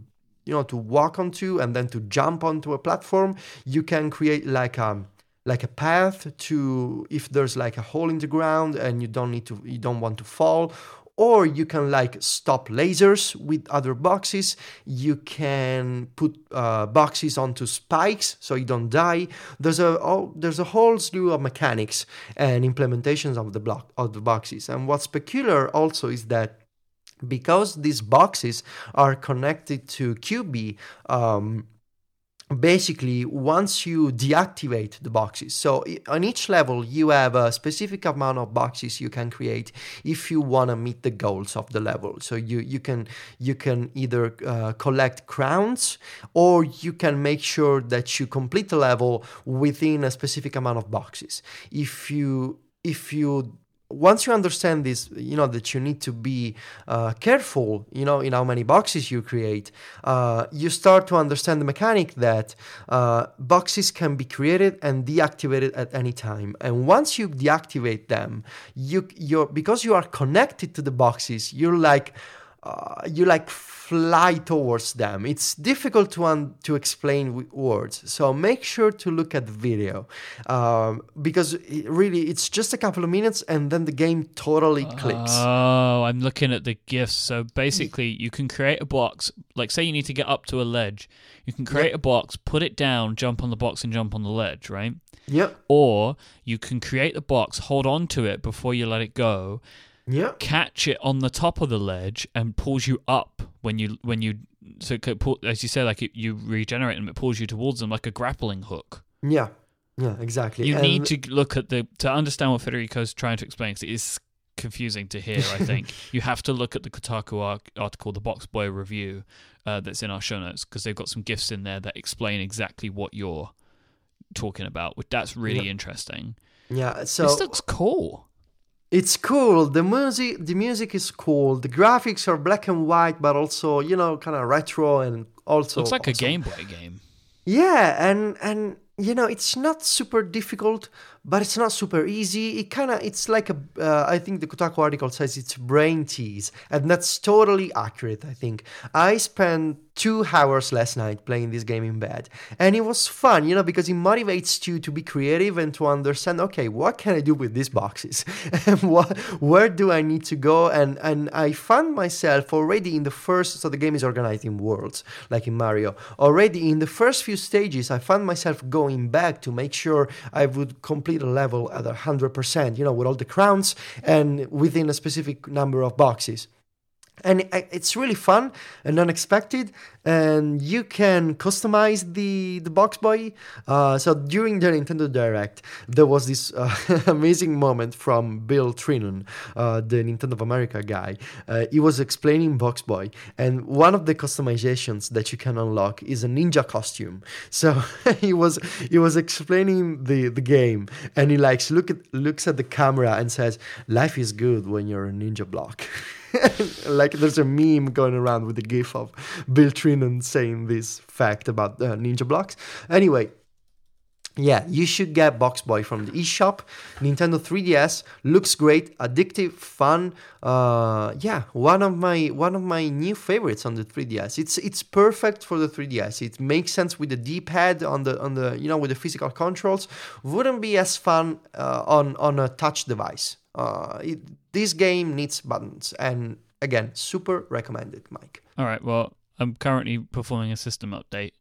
you know to walk onto and then to jump onto a platform you can create like a like a path to if there's like a hole in the ground and you don't need to you don't want to fall. Or you can like stop lasers with other boxes. You can put uh, boxes onto spikes so you don't die. There's a oh, there's a whole slew of mechanics and implementations of the block of the boxes. And what's peculiar also is that because these boxes are connected to QB, um, basically once you deactivate the boxes. So on each level you have a specific amount of boxes you can create if you want to meet the goals of the level. So you you can you can either uh, collect crowns or you can make sure that you complete the level within a specific amount of boxes. If you if you once you understand this, you know that you need to be uh, careful, you know, in how many boxes you create. Uh, you start to understand the mechanic that uh, boxes can be created and deactivated at any time. And once you deactivate them, you you because you are connected to the boxes, you're like uh, you like fly towards them. It's difficult to un- to explain with words, so make sure to look at the video um, because it really it's just a couple of minutes and then the game totally clicks. Oh, I'm looking at the gifs. So basically, you can create a box. Like, say you need to get up to a ledge, you can create Yep. a box, put it down, jump on the box, and jump on the ledge, right? Yep, Or you can create the box, hold on to it before you let it go, yep, catch it on the top of the ledge, and pulls you up when you when you so pull, as you say, like it, you regenerate them, it pulls you towards them like a grappling hook. yeah, yeah, exactly. You And- need to look at the to understand what Federico's trying to explain because it is confusing to hear. I think <laughs> you have to look at the Kotaku article, the Box Boy review uh, that's in our show notes because they've got some gifts in there that explain exactly what you're talking about. Which that's really Yeah. interesting. Yeah, so this looks cool. It's cool. The music, the music is cool. The graphics are black and white, but also you know kind of retro and also looks like a. Game Boy game. Yeah, and and you know it's not super difficult, but it's not super easy. It kind of it's like a uh, I think the Kotaku article says it's brain tease, and that's totally accurate. I think I spent two hours last night playing this game in bed, and it was fun, you know, because it motivates you to be creative and to understand. Okay, what can I do with these boxes, <laughs> and what where do I need to go? And and I found myself already in the first. So the game is organized in worlds, like in Mario. Already in the first few stages, I found myself going back to make sure I would complete a level at hundred percent. You know, with all the crowns and within a specific number of boxes and it's really fun and unexpected and you can customize the the box boy. Uh, so during the nintendo direct there was this uh, <laughs> amazing moment from bill trinen uh, the nintendo of america guy. Uh, he was explaining box boy and one of the customizations that you can unlock is a ninja costume. So <laughs> he was he was explaining the the game and he likes look at looks at the camera and says life is good when you're a ninja block <laughs> <laughs> like there's a meme going around with the gif of Bill Trinen saying this fact about uh, ninja blocks. Anyway, yeah, you should get Box Boy from the eShop. Nintendo 3DS looks great, addictive, fun. Uh, yeah, one of my one of my new favorites on the 3DS. It's it's perfect for the 3DS. It makes sense with the D-pad on the on the you know with the physical controls. Wouldn't be as fun uh, on on a touch device. Uh, it, this game needs buttons, and again, super recommended, Mike. All right. Well, I'm currently performing a system update.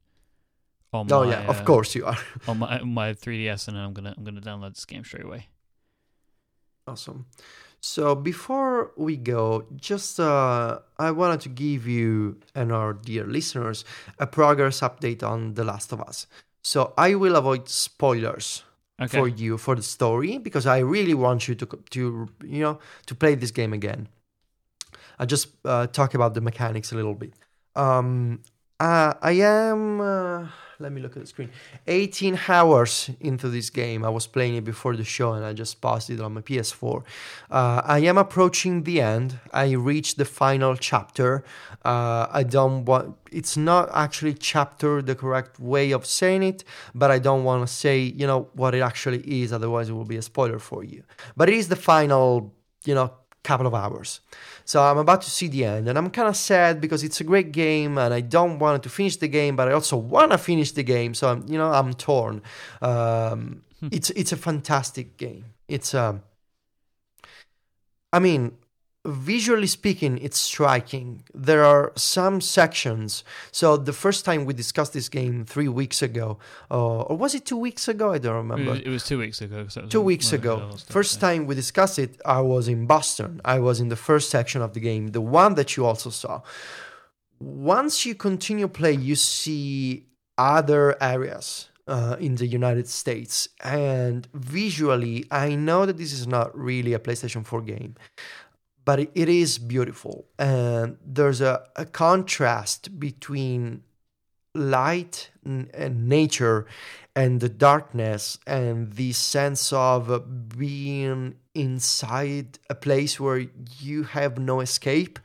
On Oh my, yeah, uh, of course you are. <laughs> on my on my 3ds, and I'm gonna I'm gonna download this game straight away. Awesome. So before we go, just uh, I wanted to give you and our dear listeners a progress update on The Last of Us. So I will avoid spoilers Okay. for you for the story because I really want you to to you know to play this game again. I just uh, talk about the mechanics a little bit. Um, uh, I am. Uh, let me look at the screen. 18 hours into this game. I was playing it before the show and I just paused it on my PS4. Uh, I am approaching the end. I reached the final chapter. Uh, I don't want. It's not actually chapter the correct way of saying it, but I don't want to say you know what it actually is. Otherwise, it will be a spoiler for you. But it is the final. You know, couple of hours. So I'm about to see the end, and I'm kind of sad because it's a great game, and I don't want to finish the game, but I also want to finish the game. So I'm, you know, I'm torn. Um, it's it's a fantastic game. It's um, I mean, visually speaking, it's striking. There are some sections. So the first time we discussed this game three weeks ago, uh, or was it two weeks ago? I don't remember it was two weeks ago. two weeks ago. First time we discussed it, I was in Boston. I was in the first section of the game, the one that you also saw. Once you continue play, you see other areas uh, in the United States. And visually, I know that this is not really a PlayStation 4 game, but it, is beautiful. And there's a, a contrast between light and nature and the darkness and the sense of being inside a place where you have no escape.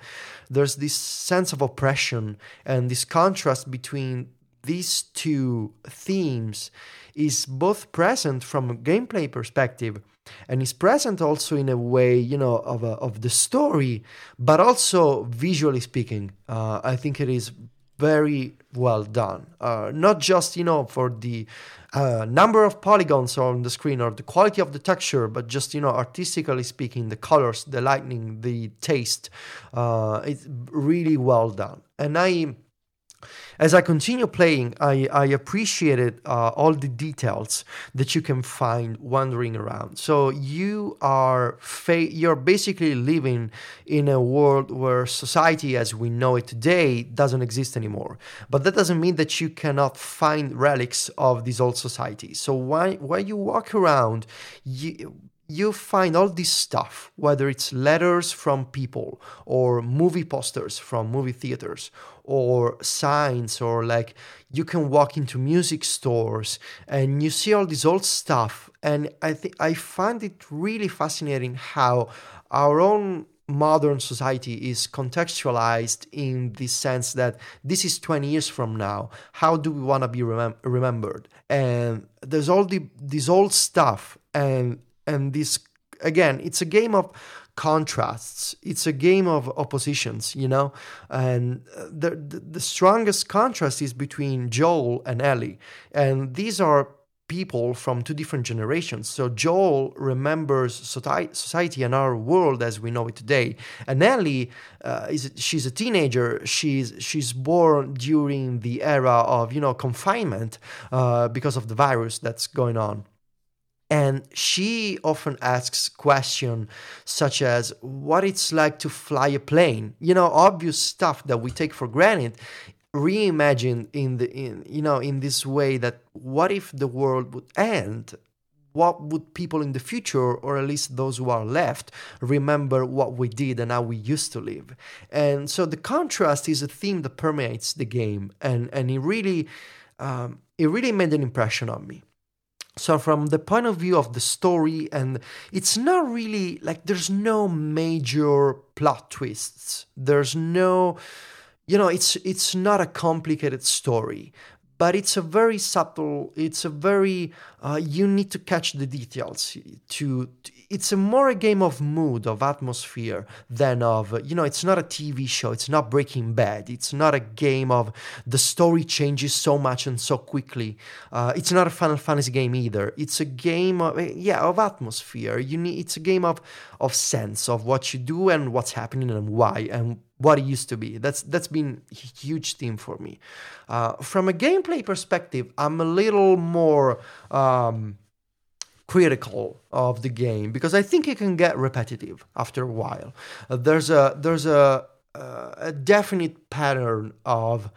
There's this sense of oppression and this contrast between these two themes is both present from a gameplay perspective and is present also in a way you know of, a, of the story but also visually speaking uh, i think it is very well done. Uh, not just you know for the uh, number of polygons on the screen or the quality of the texture but just you know artistically speaking the colors the lighting the taste uh, it's really well done. And i as I continue playing, I, I appreciated uh, all the details that you can find wandering around. So you are fa- you're basically living in a world where society as we know it today doesn't exist anymore. But that doesn't mean that you cannot find relics of this old society. So why while you walk around, you, you find all this stuff, whether it's letters from people or movie posters from movie theaters or signs or like you can walk into music stores and you see all this old stuff. And I think I find it really fascinating how our own modern society is contextualized in the sense that this is 20 years from now. How do we want to be remem- remembered? And there's all the this old stuff and and this again it's a game of contrasts. It's a game of oppositions you know? And uh, the, the, strongest contrast is between joel and ellie. And these are people from two different generations. So joel remembers society and our world as we know it today. And ellie uh, is she's a teenager. She's she's born during the era of you know confinement uh, because of the virus that's going on and she often asks questions such as what it's like to fly a plane. You know, obvious stuff that we take for granted reimagined in the in you know in this way that what if the world would end? What would people in the future or at least those who are left remember what we did and how we used to live? And so the contrast is a theme that permeates the game and and it really um, it really made an impression on me so from the point of view of the story and it's not really like there's no major plot twists. There's no you know it's it's not a complicated story but it's a very subtle it's a very uh, you need to catch the details to, to, it's a more a game of mood of atmosphere than of you know it's not a tv show it's not breaking bad it's not a game of the story changes so much and so quickly uh, it's not a final fantasy game either it's a game of yeah of atmosphere you need it's a game of of sense of what you do and what's happening and why and what it used to be. That's that's been a huge theme for me. Uh, from a gameplay perspective, I'm a little more um, critical of the game because I think it can get repetitive after a while. Uh, there's a there's a uh, a definite pattern of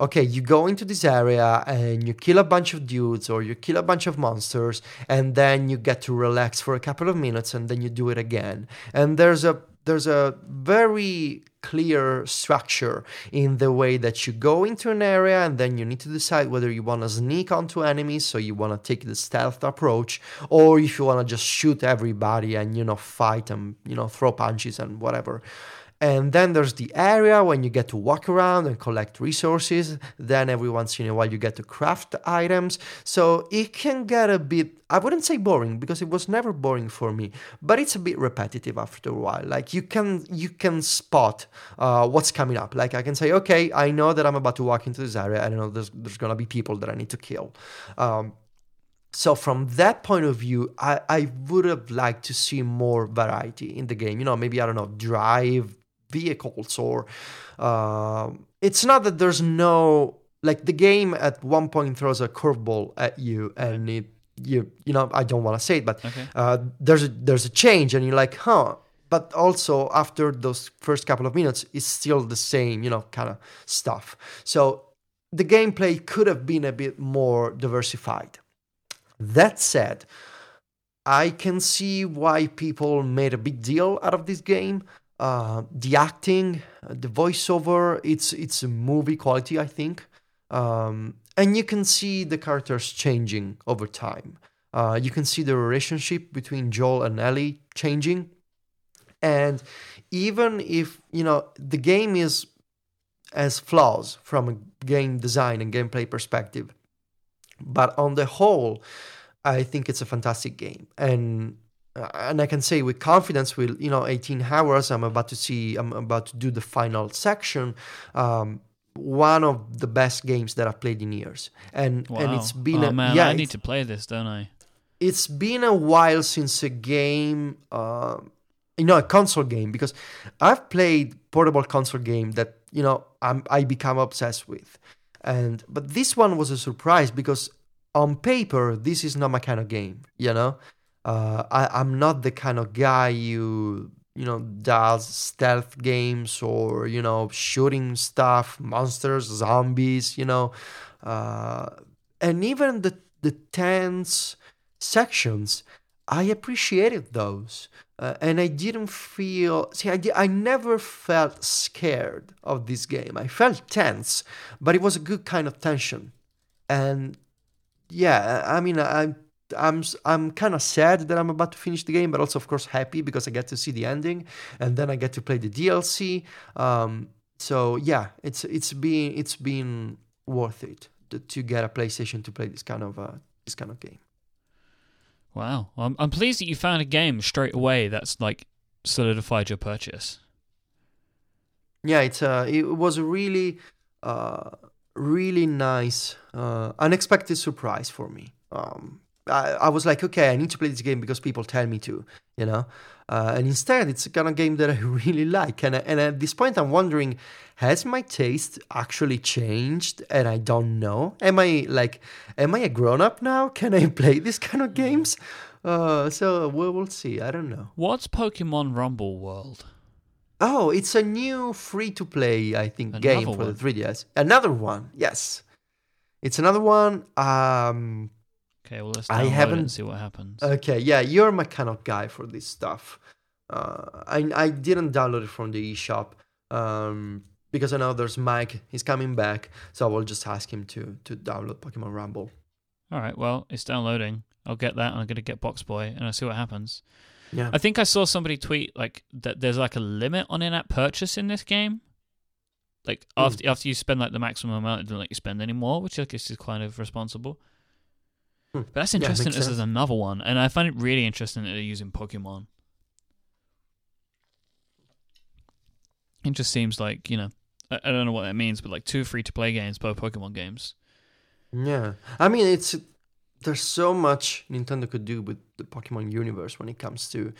okay, you go into this area and you kill a bunch of dudes or you kill a bunch of monsters, and then you get to relax for a couple of minutes and then you do it again. And there's a there's a very clear structure in the way that you go into an area and then you need to decide whether you want to sneak onto enemies so you want to take the stealth approach or if you want to just shoot everybody and you know fight and you know throw punches and whatever and then there's the area when you get to walk around and collect resources. Then every once in a while you get to craft items. So it can get a bit, I wouldn't say boring because it was never boring for me, but it's a bit repetitive after a while. Like you can you can spot uh, what's coming up. Like I can say, okay, I know that I'm about to walk into this area. I don't know there's there's gonna be people that I need to kill. Um, so from that point of view, I, I would have liked to see more variety in the game. You know, maybe I don't know, drive vehicles or uh, it's not that there's no like the game at one point throws a curveball at you and it you you know I don't want to say it but okay. uh, there's a there's a change and you're like huh but also after those first couple of minutes it's still the same you know kind of stuff so the gameplay could have been a bit more diversified. That said, I can see why people made a big deal out of this game. Uh, the acting, the voiceover, it's it's movie quality, I think, um, and you can see the characters changing over time. Uh, you can see the relationship between Joel and Ellie changing, and even if you know the game is has flaws from a game design and gameplay perspective, but on the whole, I think it's a fantastic game, and uh, and I can say with confidence, with you know 18 hours, I'm about to see, I'm about to do the final section. Um, one of the best games that I've played in years, and Wow. and it's been oh, a, man, yeah, I need to play this, don't I? it's been a while since a game uh, you know a console game because i've played portable console game that you know I'm, i become obsessed with and but this one was a surprise because on paper this is not my kind of game you know uh, I, i'm not the kind of guy who you know does stealth games or you know shooting stuff monsters zombies you know uh, and even the the tense sections i appreciated those uh, and i didn't feel see I, I never felt scared of this game. I felt tense but it was a good kind of tension. And yeah i mean i I'm I'm kind of sad that I'm about to finish the game, but also of course happy because I get to see the ending, and then I get to play the DLC. Um, so yeah, it's it's been it's been worth it to, to get a PlayStation to play this kind of uh, this kind of game. Wow. Well, I'm, I'm pleased that you found a game straight away that's like solidified your purchase. Yeah, it's uh, it was a really uh, really nice, uh, unexpected surprise for me. Um, I, I was like, okay, I need to play this game because people tell me to, you know. Uh, and instead, it's a kind of game that I <laughs> really like. And and at this point, I'm wondering, has my taste actually changed? And I don't know. Am I like, am I a grown up now? Can I <laughs> play these kind of games? Uh, so we will see. I don't know. What's Pokemon Rumble World? Oh, it's a new free to play, I think, game for one. the 3DS. Another one, yes. It's another one. Um, Okay, well let's I haven't- and see what happens. okay, yeah, you're my kind of guy for this stuff. Uh, I I didn't download it from the eShop um, because I know there's Mike. He's coming back, so I will just ask him to to download Pokemon Rumble. All right, well it's downloading. I'll get that, and I'm gonna get Box Boy, and I'll see what happens. Yeah, I think I saw somebody tweet like that. There's like a limit on in-app purchase in this game. Like Hmm. after after you spend like the maximum amount, it doesn't let you spend anymore, which I guess is kind of responsible. Hmm. But that's Yeah, interesting. makes this is another one, and I find it really interesting that they're using Pokemon. It just seems like you know, I, I don't know what that means, but like two free-to-play games, both Pokemon games. yeah. I mean, it's there's so much Nintendo could do with the Pokemon universe when it comes to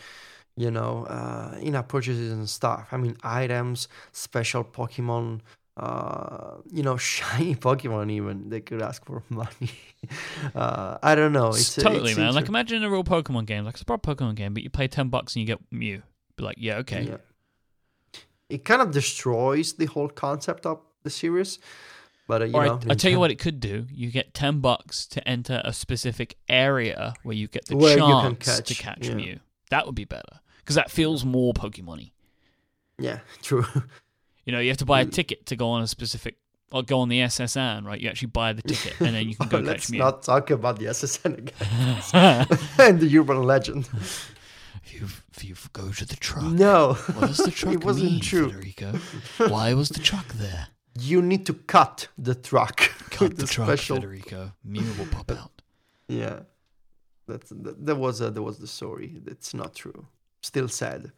you know, uh, in-app purchases and stuff. I mean, items, special Pokemon, uh, you know, <laughs> shiny Pokemon. Even they could ask for <laughs> money. uh, I don't know. It's totally, it's man. Like imagine a real Pokemon game, like it's a proper Pokemon game, but you pay ten bucks and you get Mew. Be like, yeah, okay. Yeah. It kind of destroys the whole concept of the series. But uh, you Or know, I, I tell you what, it could do. You get ten bucks to enter a specific area where you get the chance can to catch, catch yeah. Mew. That would be better because that feels more Pokemon-y. Yeah, <laughs> true. You know, you have to buy a Mm. ticket to go on a specific, or go on the S.S. Anne, right? You actually buy the ticket and then you can <laughs> go Let's catch Mew. not talk about the S.S. Anne again and <laughs> <laughs> the urban legend. if, you, if you go to the truck, No, what does the truck it wasn't mean, true. Federico? Why was the truck there? You need to cut the truck. Cut with the truck, special. Federico. Mew will pop out. Yeah, that's that, that was uh, that was the story. That's not true. Still sad.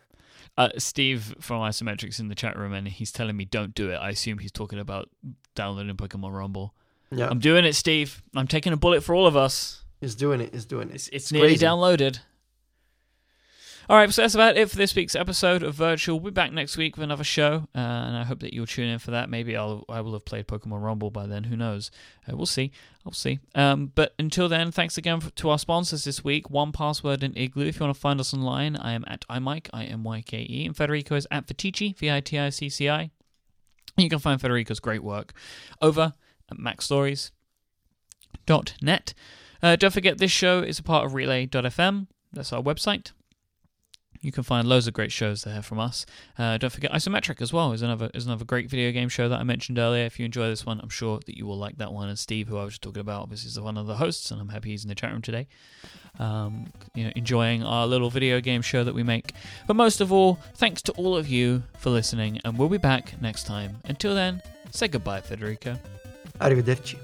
Uh, Steve from Isometrics in the chat room, and he's telling me don't do it. I assume he's talking about downloading Pokemon Rumble. Yeah, I'm doing it, Steve. I'm taking a bullet for all of us. he's doing it. He's doing it. It's, it's nearly crazy. downloaded. All right, so that's about it for this week's episode of Virtual. We'll be back next week with another show, uh, and I hope that you'll tune in for that. Maybe I'll I will have played Pokemon Rumble by then. Who knows? Uh, we'll see. I'll see. Um, but until then, thanks again for, to our sponsors this week: 1Password and Igloo. If you want to find us online, I am at imyke, I m y k e, and Federico is at Viticci, v i t i c c i. You can find Federico's great work over at macstories.net. Uh, don't forget, this show is a part of Relay.fm. That's our website. You can find loads of great shows there from us. Uh, don't forget Isometric as well is another is another great video game show that I mentioned earlier. If you enjoy this one, I'm sure that you will like that one. And Steve, who I was just talking about, obviously is one of the hosts, and I'm happy he's in the chat room today. Um, you know, enjoying our little video game show that we make. But most of all, thanks to all of you for listening, and we'll be back next time. Until then, say goodbye, Federico. Arrivederci.